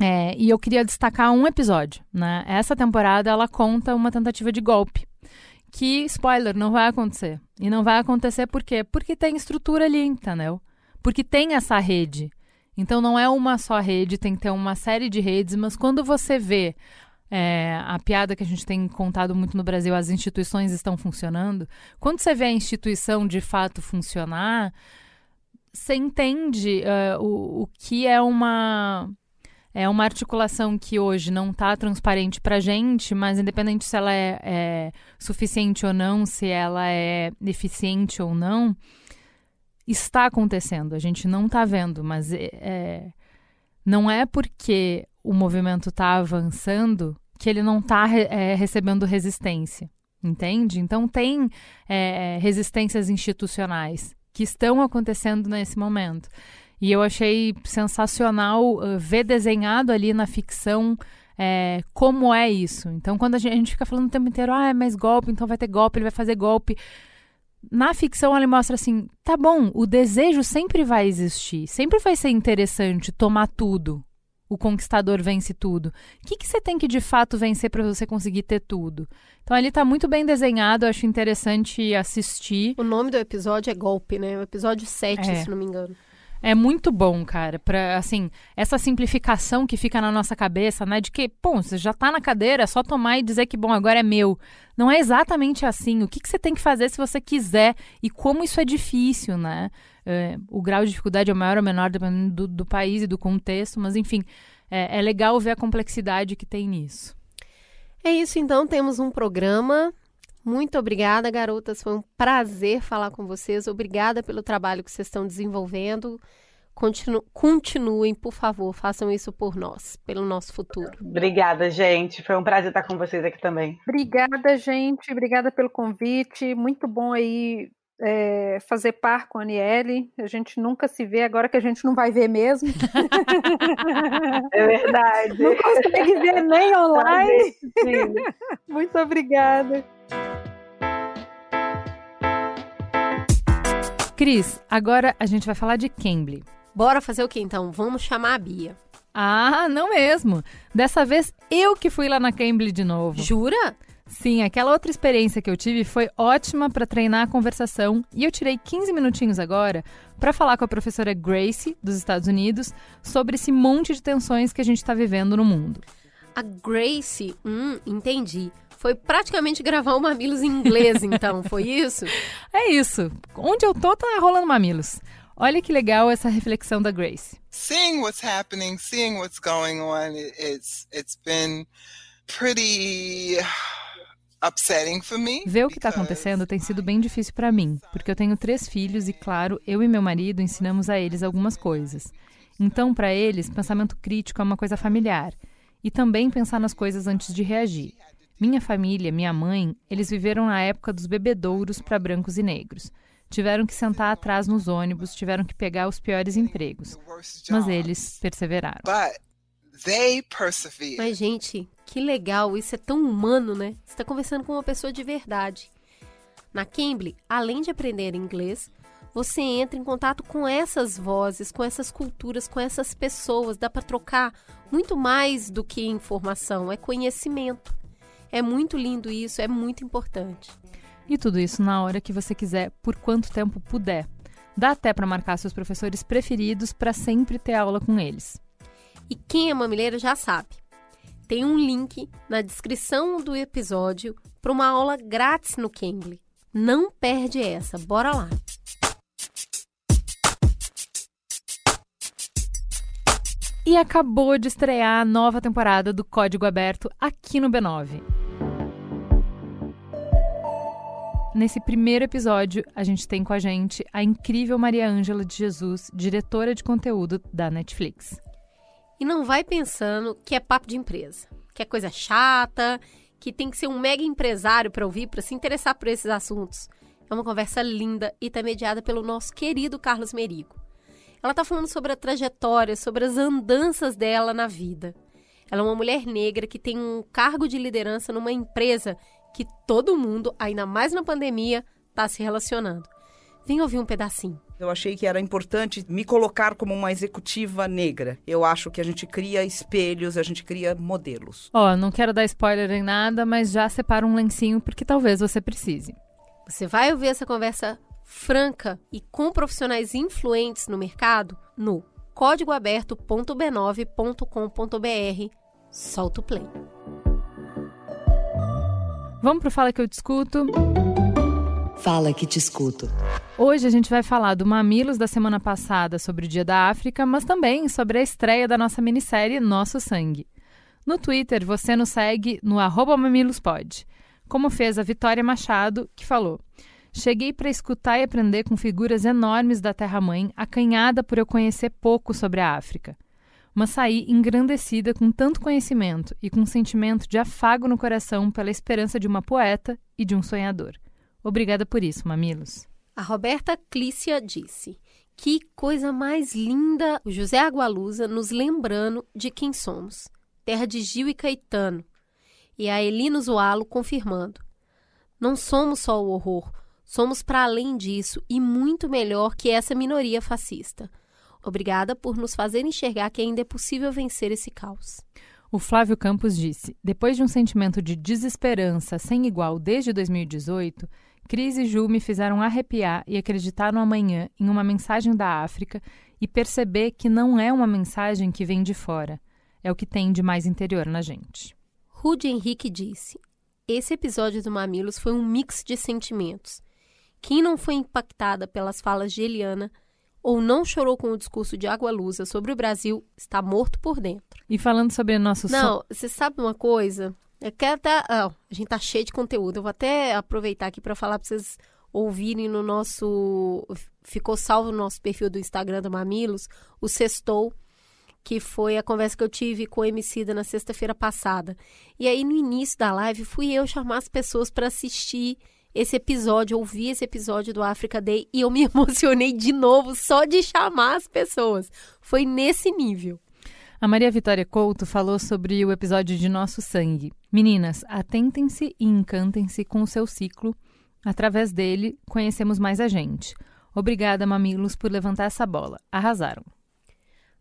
É, e eu queria destacar um episódio, né? Essa temporada ela conta uma tentativa de golpe. Que, spoiler, não vai acontecer. E não vai acontecer por quê? Porque tem estrutura ali, entendeu? Porque tem essa rede. Então não é uma só rede, tem que ter uma série de redes, mas quando você vê é, a piada que a gente tem contado muito no Brasil, as instituições estão funcionando. Quando você vê a instituição de fato funcionar, você entende uh, o, o que é uma é uma articulação que hoje não está transparente para a gente, mas independente se ela é, é, suficiente ou não, se ela é eficiente ou não, está acontecendo. A gente não está vendo, mas é, é, não é porque o movimento está avançando que ele não está é, recebendo resistência, entende? Então tem é, resistências institucionais que estão acontecendo nesse momento. E eu achei sensacional uh, ver desenhado ali na ficção é, como é isso. Então, quando a gente, a gente, fica falando o tempo inteiro, ah, é mais golpe, então vai ter golpe, ele vai fazer golpe na ficção ela mostra assim, tá bom, o desejo sempre vai existir, sempre vai ser interessante tomar tudo. O conquistador vence tudo. O que, que você tem que de fato vencer para você conseguir ter tudo? Então ali tá muito bem desenhado, eu acho interessante assistir. O nome do episódio é Golpe, né? O episódio 7, é. se não me engano. É muito bom, cara, para assim, essa simplificação que fica na nossa cabeça, né, de que, pô, você já tá na cadeira, é só tomar e dizer que bom, agora é meu. Não é exatamente assim. O que, que você tem que fazer se você quiser e como isso é difícil, né? É, o grau de dificuldade é maior ou menor dependendo do, do país e do contexto, mas enfim, é, é legal ver a complexidade que tem nisso. É isso, então, temos um programa muito obrigada, garotas. Foi um prazer falar com vocês. Obrigada pelo trabalho que vocês estão desenvolvendo. Continu continuem, por favor, façam isso por nós, pelo nosso futuro. Obrigada, gente. Foi um prazer estar com vocês aqui também. Obrigada, gente. Obrigada pelo convite. Muito bom aí é, fazer par com a Aniele. A gente nunca se vê, agora que a gente não vai ver mesmo. (laughs) É verdade. Não consegue ver nem online. (laughs) Muito obrigada. Cris, agora a gente vai falar de Cambly. Bora fazer o que então? Vamos chamar a Bia. Ah, não mesmo. Dessa vez eu que fui lá na Cambly de novo. Jura? Sim, aquela outra experiência que eu tive foi ótima para treinar a conversação e eu tirei 15 minutinhos agora para falar com a professora Grace, dos Estados Unidos, sobre esse monte de tensões que a gente está vivendo no mundo. A Grace, hum, entendi. Foi praticamente gravar o Mamilos em inglês, (laughs) então, foi isso? É isso. Onde eu tô, tá rolando Mamilos. Olha que legal essa reflexão da Grace. Seeing what's happening, seeing what's going on, it's it's been pretty upsetting for me. Ver o que está acontecendo tem sido bem difícil para mim, porque eu tenho três filhos e, claro, eu e meu marido ensinamos a eles algumas coisas. Então, para eles, pensamento crítico é uma coisa familiar. E também pensar nas coisas antes de reagir. Minha família, minha mãe, eles viveram na época dos bebedouros para brancos e negros. Tiveram que sentar atrás nos ônibus, tiveram que pegar os piores empregos. Mas eles perseveraram. Mas, gente, que legal, isso é tão humano, né? Você está conversando com uma pessoa de verdade. Na Cambly, além de aprender inglês, você entra em contato com essas vozes, com essas culturas, com essas pessoas. Dá para trocar muito mais do que informação, é conhecimento. É muito lindo isso, é muito importante. E tudo isso na hora que você quiser, por quanto tempo puder. Dá até para marcar seus professores preferidos para sempre ter aula com eles. E quem é mamileiro já sabe. Tem um link na descrição do episódio para uma aula grátis no Cambly. Não perde essa, bora lá! E acabou de estrear a nova temporada do Código Aberto aqui no B9. Nesse primeiro episódio, a gente tem com a gente a incrível Maria Ângela de Jesus, diretora de conteúdo da Netflix. E não vai pensando que é papo de empresa, que é coisa chata, que tem que ser um mega empresário para ouvir, para se interessar por esses assuntos. É uma conversa linda e está mediada pelo nosso querido Carlos Merigo. Ela está falando sobre a trajetória, sobre as andanças dela na vida. Ela é uma mulher negra que tem um cargo de liderança numa empresa que todo mundo, ainda mais na pandemia, está se relacionando. Vem ouvir um pedacinho. Eu achei que era importante me colocar como uma executiva negra. Eu acho que a gente cria espelhos, a gente cria modelos. Ó, oh, não quero dar spoiler em nada, mas já separa um lencinho porque talvez você precise. Você vai ouvir essa conversa franca e com profissionais influentes no mercado no códigoaberto.b9.com.br. Solta o play. Vamos pro Fala que eu discuto. Fala que te escuto. Hoje a gente vai falar do Mamilos da semana passada sobre o Dia da África, mas também sobre a estreia da nossa minissérie Nosso Sangue. No Twitter, você nos segue no mamilospod, como fez a Vitória Machado, que falou: Cheguei para escutar e aprender com figuras enormes da Terra-mãe, acanhada por eu conhecer pouco sobre a África mas saí engrandecida com tanto conhecimento e com um sentimento de afago no coração pela esperança de uma poeta e de um sonhador. Obrigada por isso, mamilos. A Roberta Clícia disse: Que coisa mais linda o José Agualusa nos lembrando de quem somos. Terra de Gil e Caetano. E a Elino Zoalo confirmando: Não somos só o horror, somos para além disso e muito melhor que essa minoria fascista. Obrigada por nos fazer enxergar que ainda é possível vencer esse caos. O Flávio Campos disse: depois de um sentimento de desesperança sem igual desde 2018, Cris e Ju me fizeram arrepiar e acreditar no amanhã em uma mensagem da África e perceber que não é uma mensagem que vem de fora, é o que tem de mais interior na gente. Rude Henrique disse: Esse episódio do Mamilos foi um mix de sentimentos. Quem não foi impactada pelas falas de Eliana ou não chorou com o discurso de Água Lusa sobre o Brasil está morto por dentro. E falando sobre nosso Não, você sabe uma coisa? Eu quero até. Oh, a gente tá cheio de conteúdo. Eu vou até aproveitar aqui para falar para vocês ouvirem no nosso. Ficou salvo no nosso perfil do Instagram do Mamilos, o Sextou, que foi a conversa que eu tive com o Emicida na sexta-feira passada. E aí, no início da live, fui eu chamar as pessoas para assistir esse episódio, ouvi esse episódio do Africa Day e eu me (laughs) emocionei de novo só de chamar as pessoas. Foi nesse nível. A Maria Vitória Couto falou sobre o episódio de Nosso Sangue. Meninas, atentem-se e encantem-se com o seu ciclo. Através dele, conhecemos mais a gente. Obrigada, Mamilos, por levantar essa bola. Arrasaram.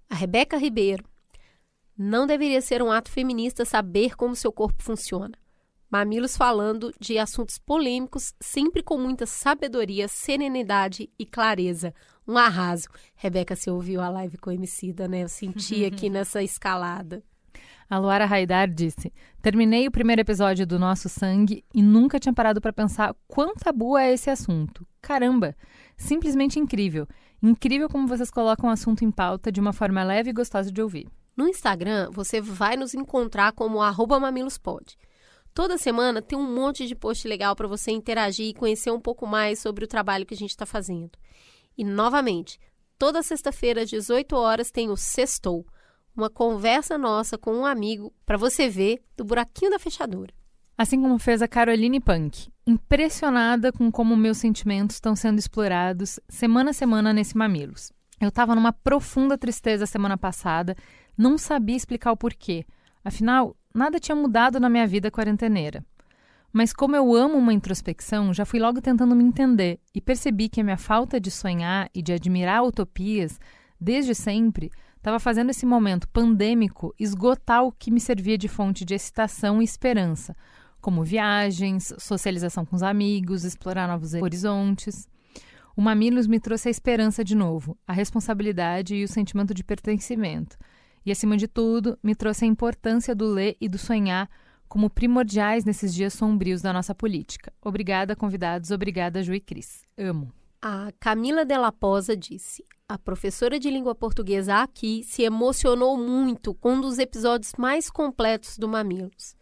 A Rebeca Ribeiro. Não deveria ser um ato feminista saber como seu corpo funciona. Mamilos falando de assuntos polêmicos, sempre com muita sabedoria, serenidade e clareza. Um arraso. Rebeca, você ouviu a live com o Emicida, né? Eu senti (laughs) aqui nessa escalada. A Luara Raidar disse: Terminei o primeiro episódio do Nosso Sangue e nunca tinha parado para pensar quão tabu é esse assunto. Caramba! Simplesmente incrível. Incrível como vocês colocam o assunto em pauta de uma forma leve e gostosa de ouvir. No Instagram, você vai nos encontrar como mamilospod. Toda semana tem um monte de post legal para você interagir e conhecer um pouco mais sobre o trabalho que a gente está fazendo. E, novamente, toda sexta-feira às 18 horas tem o Sextou, uma conversa nossa com um amigo para você ver do buraquinho da fechadura. Assim como fez a Caroline Punk, impressionada com como meus sentimentos estão sendo explorados semana a semana nesse Mamilos. Eu estava numa profunda tristeza semana passada, não sabia explicar o porquê. Afinal, nada tinha mudado na minha vida quarenteneira. Mas como eu amo uma introspecção, já fui logo tentando me entender e percebi que a minha falta de sonhar e de admirar utopias, desde sempre, estava fazendo esse momento pandêmico esgotar o que me servia de fonte de excitação e esperança, como viagens, socialização com os amigos, explorar novos horizontes. O Mamilos me trouxe a esperança de novo, a responsabilidade e o sentimento de pertencimento – e, acima de tudo, me trouxe a importância do ler e do sonhar como primordiais nesses dias sombrios da nossa política. Obrigada, convidados. Obrigada, Ju e Cris. Amo. A Camila Della Posa disse: A professora de língua portuguesa aqui se emocionou muito com um dos episódios mais completos do Mamilos.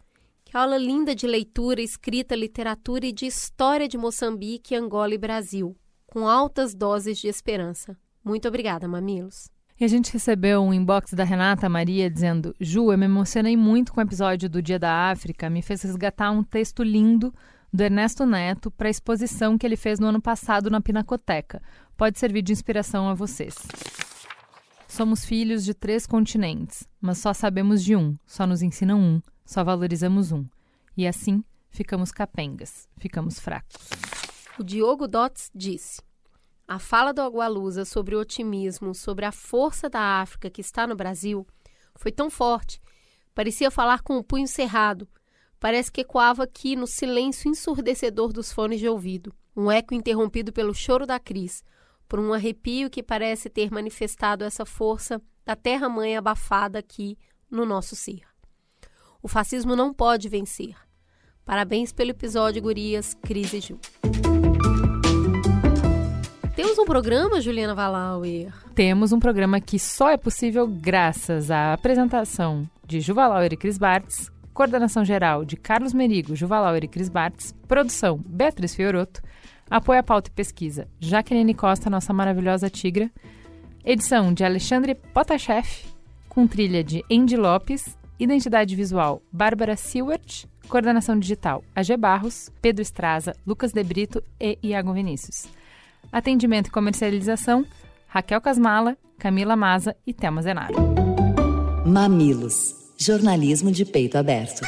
Que aula linda de leitura, escrita, literatura e de história de Moçambique, Angola e Brasil, com altas doses de esperança. Muito obrigada, Mamilos. E a gente recebeu um inbox da Renata Maria dizendo: Ju, eu me emocionei muito com o episódio do Dia da África, me fez resgatar um texto lindo do Ernesto Neto para a exposição que ele fez no ano passado na Pinacoteca. Pode servir de inspiração a vocês. Somos filhos de três continentes, mas só sabemos de um, só nos ensinam um, só valorizamos um. E assim ficamos capengas, ficamos fracos. O Diogo Dots disse: A fala do Agualusa sobre o otimismo, sobre a força da África que está no Brasil, foi tão forte, parecia falar com o punho cerrado. Parece que ecoava aqui no silêncio ensurdecedor dos fones de ouvido, um eco interrompido pelo choro da Cris, por um arrepio que parece ter manifestado essa força da terra-mãe abafada aqui no nosso ser. O fascismo não pode vencer. Parabéns pelo episódio, gurias, Cris e Ju. Temos um programa, Juliana Valauer? Temos um programa que só é possível graças à apresentação de Ju Valauer e Cris Bartz, coordenação geral de Carlos Merigo, Ju Valauer e Cris Bartz, produção Beatriz Fioroto, apoio à pauta e pesquisa Jaqueline Costa, nossa maravilhosa tigra, edição de Alexandre Potashev, com trilha de Andy Lopes, identidade visual Bárbara Seward, coordenação digital AG Barros, Pedro Estraza, Lucas De Brito e Iago Vinícius. Atendimento e comercialização, Raquel Casmala, Camila Maza e Thelma Zenaro. Mamilos. Jornalismo de peito aberto.